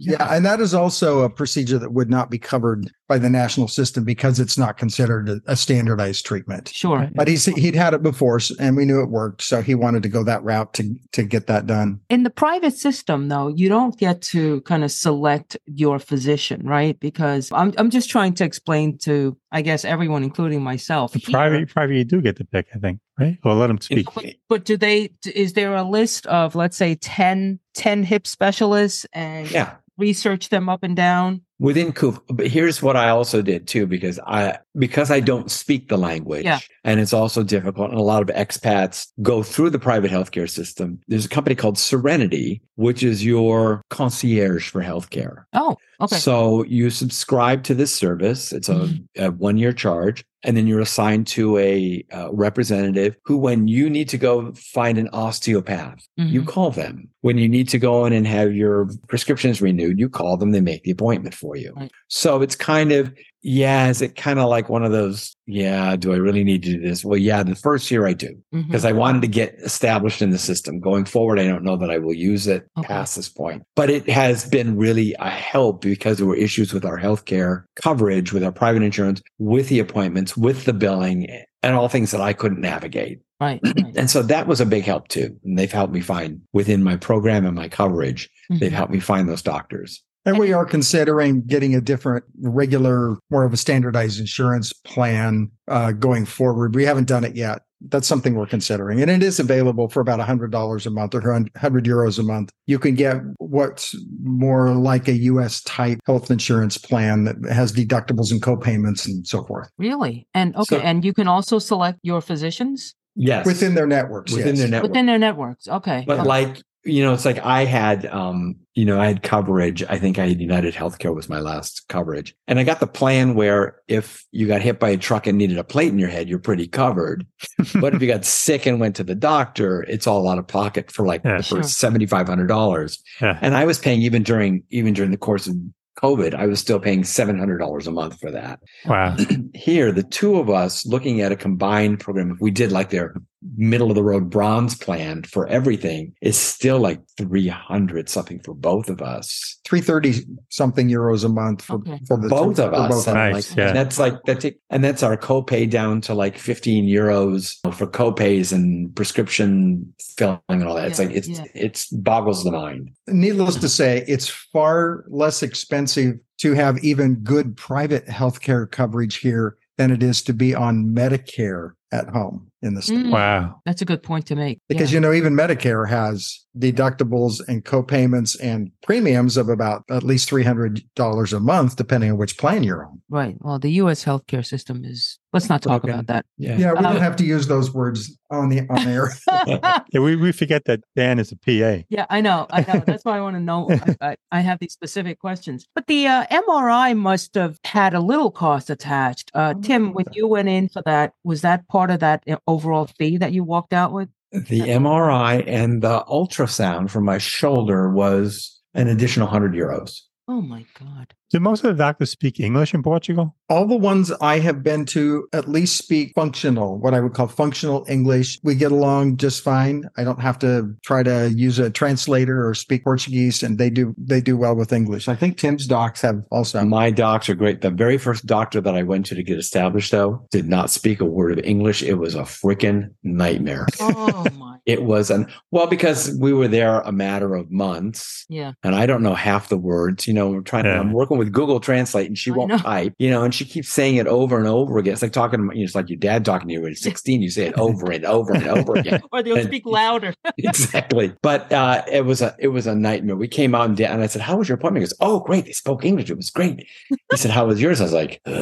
Yeah, and that is also a procedure that would not be covered by the national system because it's not considered a, a standardized treatment. Sure. But he's he'd had it before, and we knew it worked, so he wanted to go that route to to get that done. In the private system, though, you don't get to kind of select your physician, right? Because I'm I'm just trying to explain to, I guess, everyone, including myself. The here- private, private, you do get to pick, I think, right? Or let them speak. But, but do they? Is there a list of let's say 10, 10 hip specialists and Yeah. research them up and down? Within CUF. But here's what I also did too, because I because I don't speak the language, Yeah. and it's also difficult. And a lot of expats go through the private healthcare system. There's a company called Serenity, which is your concierge for healthcare. Oh, okay. So you subscribe to this service. It's a, Mhm. a one year charge. And then you're assigned to a uh, representative who, when you need to go find an osteopath, you Mhm. call them. When you need to go in and have your prescriptions renewed, you call them. They make the appointment for you. Right. So it's kind of, yeah, is it kind of like one of those, yeah, do I really need to do this? Well, yeah, the first year I do because I wanted to get established in the system. Going forward, I don't know that I will use it Okay. past this point, but it has been really a help because there were issues with our healthcare coverage, with our private insurance, with the appointments, with the billing, and all things that I couldn't navigate. right. right. And so that was a big help too. And they've helped me find within my program and my coverage, they've Mhm. helped me find those doctors. And we are considering getting a different, regular, more of a standardized insurance plan uh, going forward. We haven't done it yet. That's something we're considering, and it is available for about hundred dollars a month or hundred euros a month. You can get what's more like a U.S. type health insurance plan that has deductibles and co-payments and so forth Really? And okay, So- and you can also select your physicians Yes. within their networks. within yes. their network. within their networks. Okay. But okay. like, you know, it's like I had, um, you know, I had coverage. I think I had United Healthcare was my last coverage. And I got the plan where if you got hit by a truck and needed a plate in your head, you're pretty covered. but if you got sick and went to the doctor, it's all out of pocket for like Yeah. the Sure. $7,500. Yeah. And I was paying even during, even during the course of COVID, I was still paying $700 a month for that. Wow. Here, the two of us looking at a combined program, if we did like their middle of the road bronze plan for everything, is still like 300 something for both of us. three thirty something euros a month for, Okay. for the Both two- of for us. both And Nice, like- yeah. and that's like that's it. And that's our copay down to like 15 euros for copays and prescription filling and all that. It's like it's yeah. it's boggles the mind. Needless to say, it's far less expensive to have even good private healthcare coverage here than it is to be on Medicare at home in the state. Mm. Wow. That's a good point to make. Because yeah. you know, even Medicare has deductibles and co-payments and premiums of about at least three hundred dollars a month, depending on which plan you're on. right. Well, the U.S. healthcare system is. Let's not talk Okay. about that. Yeah. Yeah, we Um, don't have to use those words on the on air. Yeah, we, we forget that Dan is a PA. Yeah, I know. I know. That's why I want to know. I, I, I have these specific questions. But the uh, MRI must have had a little cost attached. Uh, Timm, when you went in for that, was that part of that uh, overall fee that you walked out with? The MRI and the ultrasound from my shoulder was an additional 100 euros. Oh my God. Do most of the doctors speak English in Portugal? All the ones I have been to at least speak functional, what I would call functional English. We get along just fine. I don't have to try to use a translator or speak Portuguese, and they do they do well with English. I think Timm's docs have also. My docs are great. The very first doctor that I went to to get established, though, did not speak a word of English. It was a freaking nightmare. Oh my. It was an well because we were there a matter of months, Yeah. and I don't know half the words. You know, we're trying. Yeah. To, I'm working with Google Translate, and she won't type. You know, and she keeps saying it over and over again. It's like talking. to- You know, it's like your dad talking to you when you're 16. You say it over and over and over again. Or they'll And- speak louder. exactly. But uh, it was a it was a nightmare. We came out and, and I said, "How was your appointment?" He goes, "Oh, great. They spoke English. It was great." He said, "How was yours?" I was like, Ugh,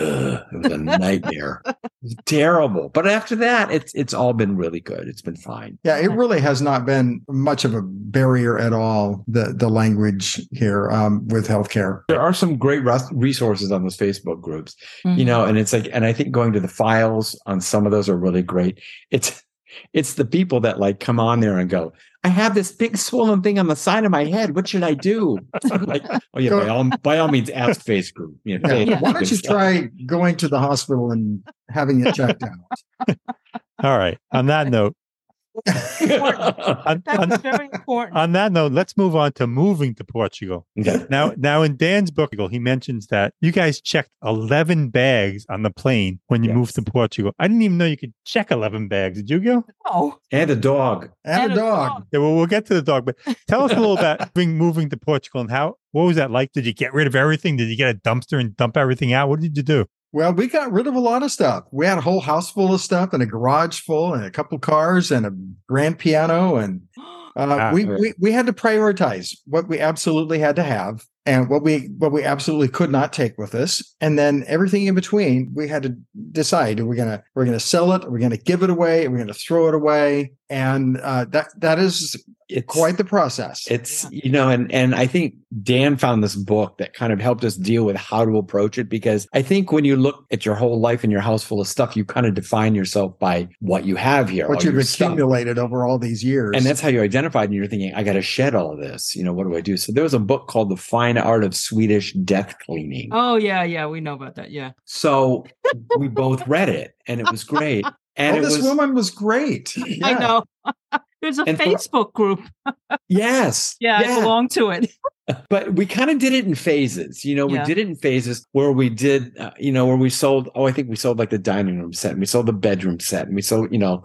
"It was a nightmare. It was terrible." But after that, it's it's all been really good. It's been fine. Yeah, it really has not been much of a barrier at all. The the language here um, with healthcare. There are some great res- resources on those Facebook groups, you mm-hmm. know, and it's like, and I think going to the files on some of those are really great. It's it's the people that like come on there and go, I have this big swollen thing on the side of my head. What should I do? like, oh yeah, by all by all means, ask face group. You know, Yeah. say- Why don't you try going to the hospital and having it checked out? All right. On that note, on, That's on, very important. on that note, let's move on to moving to Portugal. Okay. Now, now in Dan's book, he mentions that you guys checked 11 bags on the plane when you Yes. moved to Portugal. I didn't even know you could check 11 bags. Did you go? oh, And a dog. And, a dog. Yeah, well, we'll get to the dog, but tell us a little about moving, moving to Portugal and how, what was that like? Did you get rid of everything? Did you get a dumpster and dump everything out? What did you do? Well, we got rid of a lot of stuff. We had a whole house full of stuff and a garage full and a couple cars and a grand piano and uh, Ah, we, right. we we had to prioritize what we absolutely had to have and what we what we absolutely could not take with us and then everything in between we had to decide are we gonna we're gonna sell it? Are we gonna give it away? Are we gonna throw it away? And uh, that that is It's quite the process. It's you know, and and I think Dan found this book that kind of helped us deal with how to approach it because I think when you look at your whole life and your house full of stuff, you kind of define yourself by what you have here, what you've your stuff. accumulated over all these years. And that's how you identified, and you're thinking, I got to shed all of this. You know, what do I do? So there was a book called The Fine Art of Swedish Death Cleaning. oh yeah, yeah, we know about that. Yeah. So we both read it, and it was great. And oh, it this was woman was great I know. There's a And for- Facebook group. yes, Yeah, I belong to it. but we kind of did it in phases you know we Yeah. did it in phases where we did uh, you know where we sold oh i think we sold like the dining room set and we sold the bedroom set and we sold you know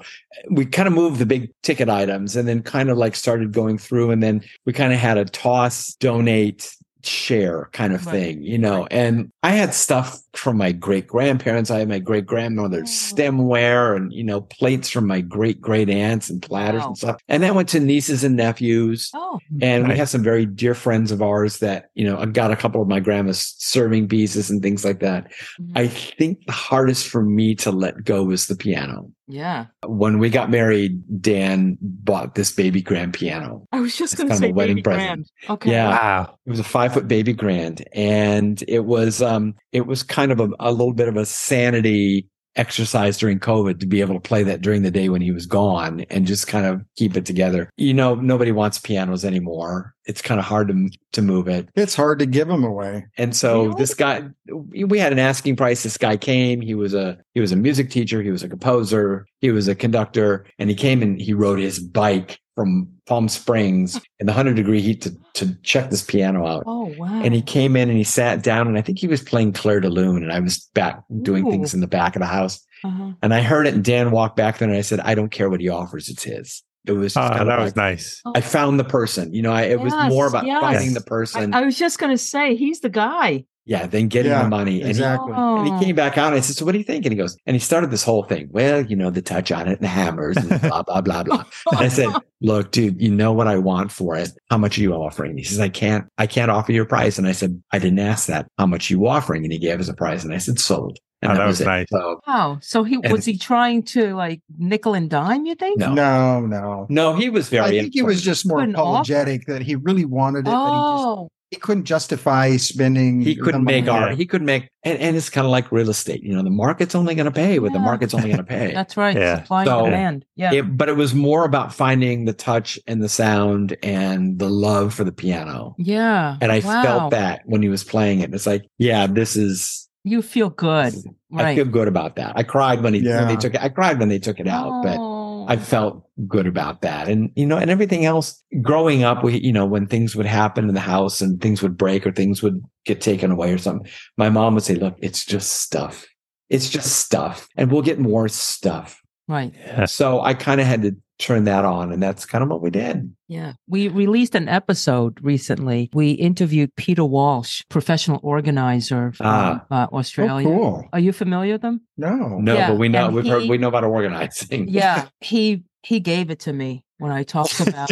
we kind of moved the big ticket items and then kind of like started going through and then we kind of had a toss donate share kind of Right. thing you know and i had stuff from my great grandparents i had my great grandmother's Oh. stemware and you know plates from my great great aunts and platters Wow. and stuff and that went to nieces and nephews Oh, and we have some very dear friends of ours that, you know, I got a couple of my grandma's serving pieces and things like that. mhm. I think the hardest for me to let go was the piano. yeah. When we got married, Dan bought this baby grand piano. I was just going to kind a say wedding baby present. grand. Okay. Yeah. Wow. It was a five foot baby grand. And it was um it was kind of a, a little bit of a sanity exercise during COVID to be able to play that during the day when he was gone and just kind of keep it together. You know, nobody wants pianos anymore. It's kind of hard to to move it. it's hard to give them away And so Really? this guy, we had an asking price. This guy came. He was a he was a music teacher. He was a composer. He was a conductor, and he came and he rode his bike from Palm Springs in the hundred degree heat to to check this piano out. Oh wow. And he came in and he sat down, and I think he was playing Clair de Lune, and I was back doing Ooh. things in the back of the house, uh-huh. and I heard it. And Dan walked back there, and I said, "I don't care what he offers; it's his." It was just Ah, kind that of was nice. I found the person. You know, I, it was more about yes. finding the I, person. I was just going to say he's the guy. Yeah, then getting Yeah, the money. And he, exactly And he Oh. came back out and I said, So what do you think? And he goes, and he started this whole thing. Well, you know, the touch on it and the hammers and blah, blah, blah, blah. And I said, Look, dude, you know what I want for it. How much are you offering? He says, I can't, I can't offer your price. And I said, I didn't ask that. How much you offering? And he gave us a price. And I said, sold. And Oh, that was it. nice. So Wow. So he And- was he trying to like nickel and dime? You think? No. no no no, he was very I very think he was just more Couldn't offer. apologetic that he really wanted it, but he just Oh. He couldn't justify spending. He couldn't make art. He couldn't make, and, and it's kind of like real estate. You know, the market's only going to pay what the market's only going to pay. That's right. Yeah. Supply So- and demand. Yeah. It- but it was more about finding the touch and the sound and the love for the piano. yeah. And I Wow. felt that when he was playing it. It's like, yeah, this is. You feel good. I Right. feel good about that. I cried when he when they took it. I cried when they took it out, but Oh. I felt good about that. And, you know, and everything else growing up, we, you know, when things would happen in the house and things would break or things would get taken away or something, my mom would say, look, it's just stuff. It's just stuff and we'll get more stuff. Right. Yeah. So I kind of had to turn that on and that's kind of what we did. Yeah. We released an episode recently. We interviewed Peter Walsh, professional organizer from Ah. uh, Oh, Australia. cool. Are you familiar with them? No. No, Yeah, but we know, and we've heard, we know about organizing. Yeah. he he gave it to me when I talked about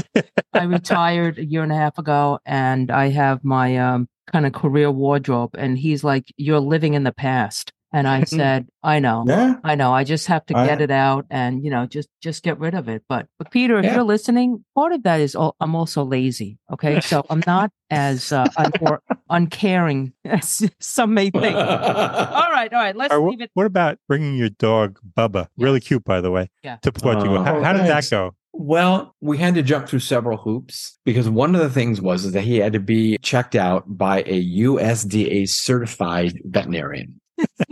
I retired a year and a half ago and I have my um kind of career wardrobe and he's like, You're living in the past. And I said, I know. Yeah. I know. I just have to I- get it out and, you know, just just get rid of it. But but Peter, if Yeah. you're listening, part of that is al- I'm also lazy. Okay. So I'm not as uh, un- or uncaring as some may think. All right, all right. Let's Or leave what, it. what about bringing your dog Bubba, really cute by the way, Yeah. to Portugal? Oh. how, how did that go? Well, we had to jump through several hoops because one of the things was is that he had to be checked out by a USDA certified veterinarian.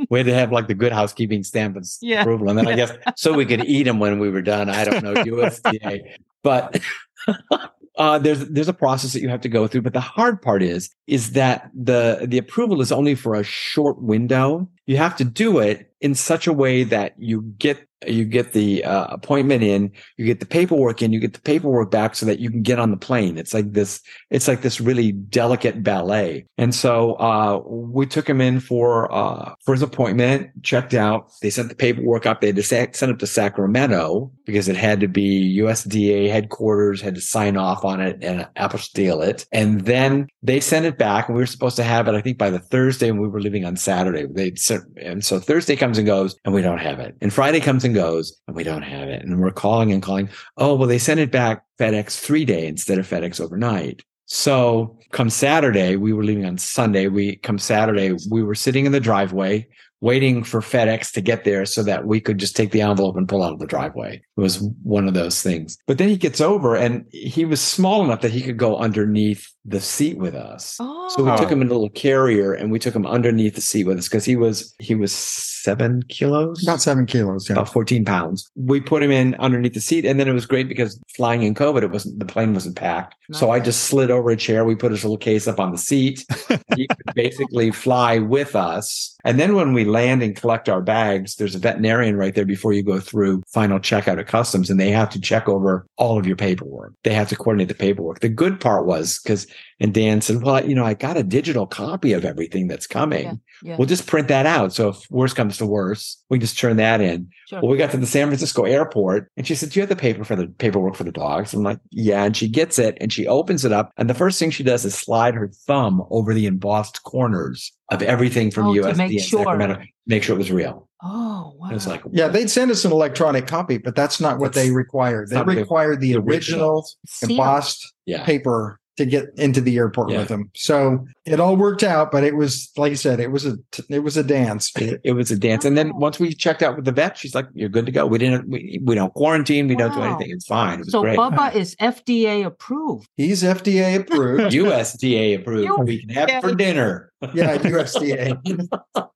We had to have like the good housekeeping stamp of Yeah. approval. And then I guess so we could eat them when we were done. I don't know, USDA. But uh, there's there's a process that you have to go through. But the hard part is is that the the approval is only for a short window. You have to do it in such a way that you get you get the uh, appointment in, you get the paperwork in, you get the paperwork back so that you can get on the plane. It's like this, it's like this really delicate ballet. And so, uh, we took him in for, uh, for his appointment, checked out. They sent the paperwork up. They had to send it to Sacramento because it had to be USDA headquarters had to sign off on it and apostille it. And then they sent it back and we were supposed to have it, I think by the Thursday and we were leaving on Saturday. They and so Thursday comes and goes and we don't have it. And Friday comes and goes and we don't have it. And we're calling and calling. Oh, well, they sent it back FedEx three day instead of FedEx overnight. So come Saturday, we were leaving on Sunday. We come Saturday, we were sitting in the driveway waiting for FedEx to get there so that we could just take the envelope and pull out of the driveway. It was one of those things. But then he gets over and he was small enough that he could go underneath the seat with us. Oh, So we took Oh. him in a little carrier and we took him underneath the seat with us because he was he was seven kilos, About seven kilos. Yeah. about 14 pounds. We put him in underneath the seat, and then it was great because flying in COVID, it wasn't the plane wasn't packed. So I just slid over a chair. We put his little case up on the seat. he could basically fly with us. And then when we land and collect our bags, there's a veterinarian right there before you go through final checkout at customs, and they have to check over all of your paperwork. They have to coordinate the paperwork. The good part was because and Dan said, Well, you know, I got a digital copy of everything that's coming. Yeah, yeah. We'll just print that out. So if worse comes to worse, we can just turn that in. Sure. Well, we got to the San Francisco airport and she said, Do you have the paper for the paperwork for the dogs? I'm like, Yeah. And she gets it and she opens it up. And the first thing she does is slide her thumb over the embossed corners of everything from Oh, to USD make sure. Sacramento, make sure it was real. Oh, wow. It was like, Yeah, they'd send us an electronic copy, but that's not what That's- they required. They not required the the original Seal. embossed yeah. paper to get into the airport Yeah. with them. So it all worked out, but it was like I said, it was a it was a dance. It, it was a dance. And then once we checked out with the vet, she's like, You're good to go. We didn't, we, we don't quarantine. We don't do anything. It's fine. It was so great. Bubba is FDA approved. He's FDA approved. USDA approved. we can have it for dinner. Yeah, USDA.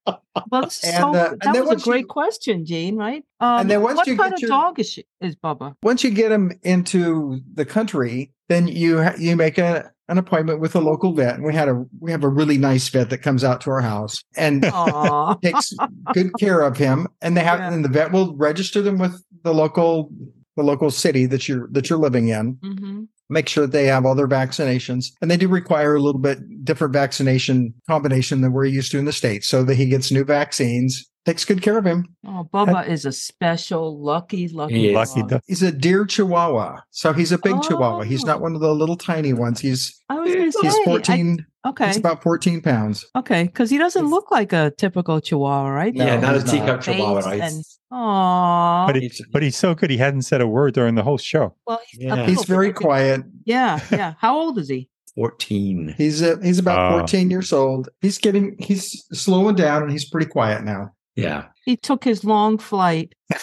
Well, this is And, so, uh, that and then was a once you- great question, Gene. Right? Um, then once what you kind get of your- dog is she, is Bubba? Once you get him into the country, then you ha- you make a an appointment with a local vet. And we had a we have a really nice vet that comes out to our house and takes good care of him. And they have Yeah. and the vet will register them with the local the local city that you're that you're living in. Mhm. Make sure that they have all their vaccinations. And they do require a little bit different vaccination combination than we're used to in the States so that he gets new vaccines, takes good care of him. Oh, Bubba is a special, lucky, lucky, He is. Lucky dog. He's a deer chihuahua. So he's a big chihuahua. Oh. He's Oh. not one of the little tiny ones. He's I was going to say, he's I- 14 okay, he's about 14 pounds. okay, because he doesn't He's- look like a typical Chihuahua, right? No, yeah, not a he's not. teacup chihuahua. right? and- Aw. But he, but he's so good. He hadn't said a word during the whole show. well, he's, Yeah. He's very quiet. Yeah, yeah. How old is he? 14. He's uh, he's about Oh. 14 years old. He's getting he's slowing down and he's pretty quiet now. Yeah. He took his long flight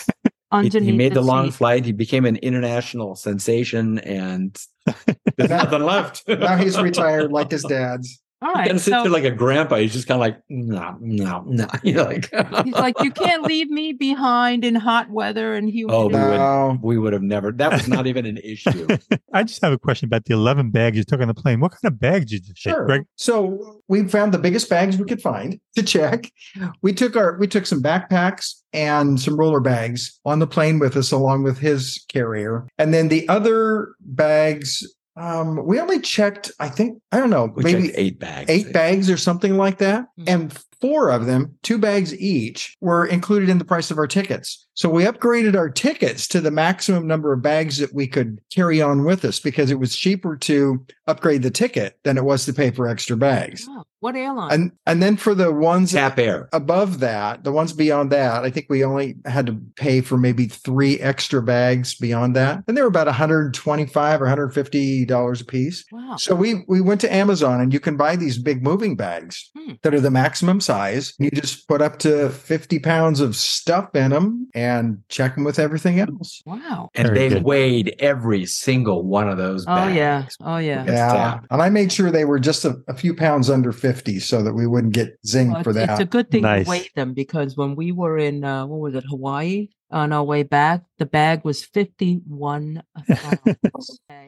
He, underneath. he made the long seat. flight. He became an international sensation and there's nothing left. Now he's retired like his dad's. All He right. kind So there like a grandpa. He's just kind of like, no, no, no. You're like, he's like, you can't leave me behind in hot weather and humidity. Oh, we would- we would have never, that was not even an issue. I just have a question about the 11 bags you took on the plane. What kind of bags did you take? Sure. Greg? So we found the biggest bags we could find to check. We took our we took some backpacks and some roller bags on the plane with us along with his carrier. And then the other bags um we only checked I think I don't know We maybe eight bags. eight bags or something like that. Mhm. And four of them, two bags each, were included in the price of our tickets. So we upgraded our tickets to the maximum number of bags that we could carry on with us because it was cheaper to upgrade the ticket than it was to pay for extra bags. Oh, what airline? And and then for the ones Tap Air. above that, the ones beyond that, I think we only had to pay for maybe three extra bags beyond that. And they were about 125 or 150 dollars a piece. wow. So we we went to Amazon and you can buy these big moving bags Hmm. that are the maximum size. You just put up to 50 pounds of stuff in them and check them with everything else. Wow. And Very they good. weighed every single one of those Oh bags. yeah. Oh yeah. Yeah. tap. And I made sure they were just a, a few pounds under 50 so that we wouldn't get zinged Well, for that. it's a good thing Nice. to weigh them because when we were in uh, what was it Hawaii on our way back, the bag was fifty one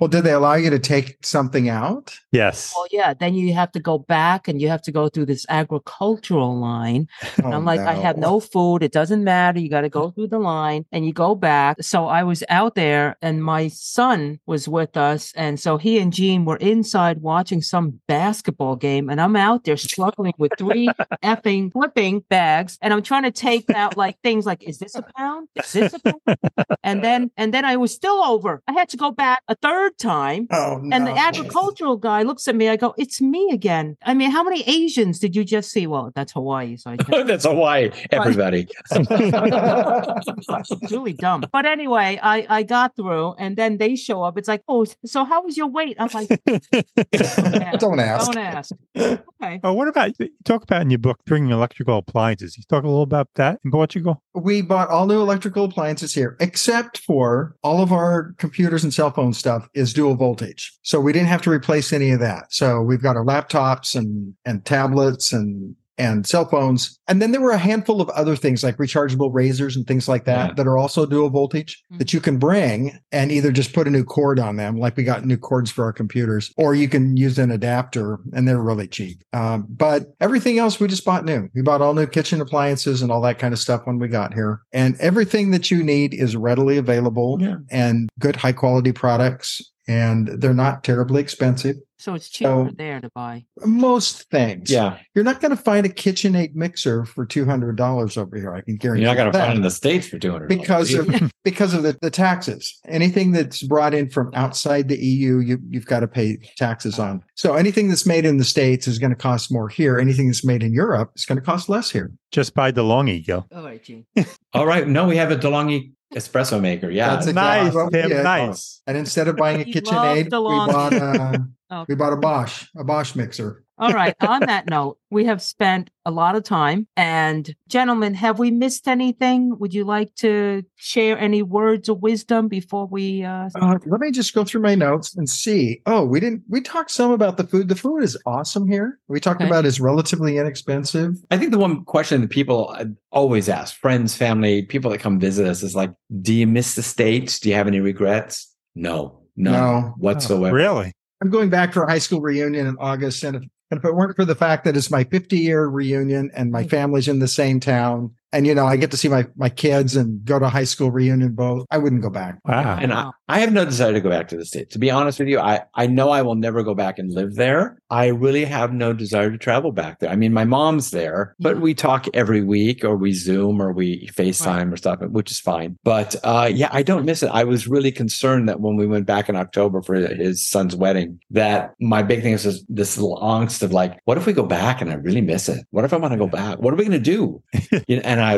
well, did they allow you to take something out? Yes. Well, yeah. Then you have to go back and you have to go through this agricultural line. And Oh, I'm like, I have no food. It doesn't matter. You got to go through the line and you go back. So I was out there and my son was with us. And so he and Gene were inside watching some basketball game. And I'm out there struggling with three effing flipping bags. And I'm trying to take out like things like, is this a pound? Is this a pound? And then, and then I was still over. I had to go back a third time. Oh, And the agricultural guy looks at me. I go, "It's me again." I mean, how many Asians did you just see? Well, that's Hawaii, so I can't. That's Hawaii, everybody. it's really dumb. But anyway, I I got through, and then they show up. It's like, "Oh, so how was your weight?" I'm like, "Yeah, Don't ask. Don't ask." Okay. Oh, what about you talk about in your book bringing electrical appliances? You talk a little about that in Portugal. we bought all new electrical appliances here, except for all of our computers and cell phone stuff is dual voltage. So we didn't have to replace any of that. So we've got our laptops and, and tablets and, and cell phones. And then there were a handful of other things like rechargeable razors and things like that Yeah. that are also dual voltage Mhm. that you can bring and either just put a new cord on them, like we got new cords for our computers, or you can use an adapter and they're really cheap. Um, but everything else we just bought new. We bought all new kitchen appliances and all that kind of stuff when we got here. And everything that you need is readily available Yeah. and good high quality products. And they're not terribly expensive. So it's cheaper So- there to buy. Most things. Yeah. You're not going to find a KitchenAid mixer for $200 over here. I can guarantee You're not going to find it in the States for 200 because of because of the, the taxes. Anything that's brought in from outside the EU, you, you've got to pay taxes on. So anything that's made in the States is going to cost more here. Anything that's made in Europe is going to cost less here. Just buy DeLonghi, Gil. All right, Gene. All right. No, we have a DeLonghi espresso maker. Yeah. That's exactly nice, Timm. did. Nice. And instead of buying a KitchenAid, we bought a, Oh. Uh, we bought a Bosch, a Bosch mixer. All right. On that note, we have spent a lot of time. And gentlemen, have we missed anything? Would you like to share any words of wisdom before we? Uh, Uh, let me just go through my notes and see. Oh, we didn't. We talked some about the food. The food is awesome here. We talked Okay. about it's relatively inexpensive. I think the one question that people uh, always ask, friends, family, people that come visit us, is like, "Do you miss the states? Do you have any regrets?" No, none No. whatsoever. Really? I'm going back for a high school reunion in August, and if, and if it weren't for the fact that it's my 50 year reunion and my mm-hmm. family's in the same town, and you know I get to see my my kids and go to high school reunion both, I wouldn't go back. Wow. And I, I have no desire to go back to the States. To be honest with you, I, I know I will never go back and live there. I really have no desire to travel back there. I mean, my mom's there, but we talk every week or we Zoom or we FaceTime or stuff, which is fine. But uh, yeah, I don't miss it. I was really concerned that when we went back in October for his son's wedding, that my big thing is this, this little angst of like, what if we go back and I really miss it? What if I want to go back? What are we going to do? you know, and I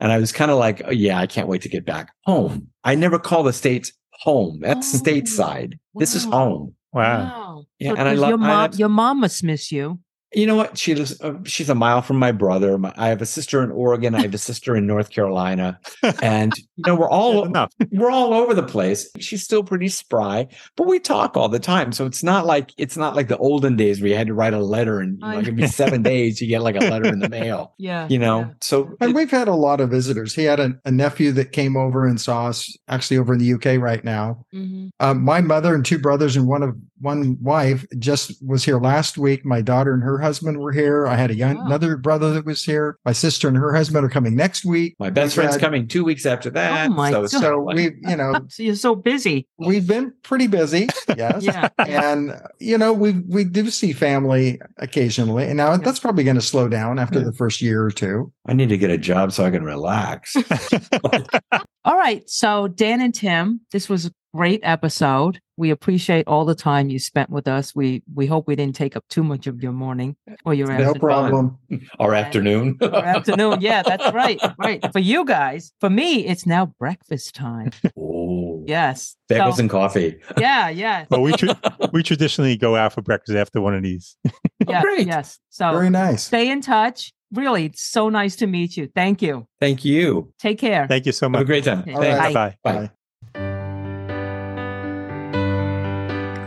and I was kind of like, oh, yeah, I can't wait to get back home. I never call the states home. That's Oh, stateside. This is home. Wow. Yeah, So and I love your mom. love- your mom must miss you. You know what? She lives. Uh, she's a mile from my brother. My, I have a sister in Oregon. I have a sister in North Carolina, and you know we're all enough. we're all over the place. She's still pretty spry, but we talk all the time. So it's not like it's not like the olden days where you had to write a letter and you know, I- it could be seven days you get like a letter in the mail. Yeah. You know, so And it- we've had a lot of visitors. He had a, a nephew that came over and saw us actually over in the UK right now. Mhm. Um, my mother and two brothers and one of one wife just was here last week. My daughter and her husband were here. I had a young Wow. another brother that was here. My sister and her husband are coming next week. my best We've friend's had- coming two weeks after that. Oh my so God. So we, you know, So you're so busy. we've been pretty busy. Yes. Yeah. And you know, we we do see family occasionally. And now that's probably going to slow down after Yeah. the first year or two. I need to get a job so I can relax. All right. So, Dan and Timm, this was a great episode. We appreciate all the time you spent with us. We we hope we didn't take up too much of your morning or your No afternoon. problem. Our afternoon. Or afternoon. Yeah, that's right. Right. For you guys, for me, it's now breakfast time. oh, Yes. bagels So- and coffee. yeah, yeah. But we tra- we traditionally go out for breakfast after one of these. yeah oh, great. Yes. So Very nice. stay in touch. Really, it's so nice to meet you. Thank you. Thank you. Take care. Thank you so much. Have a great time. Okay. All right. Thanks. Bye. Bye.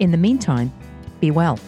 In the meantime, be well.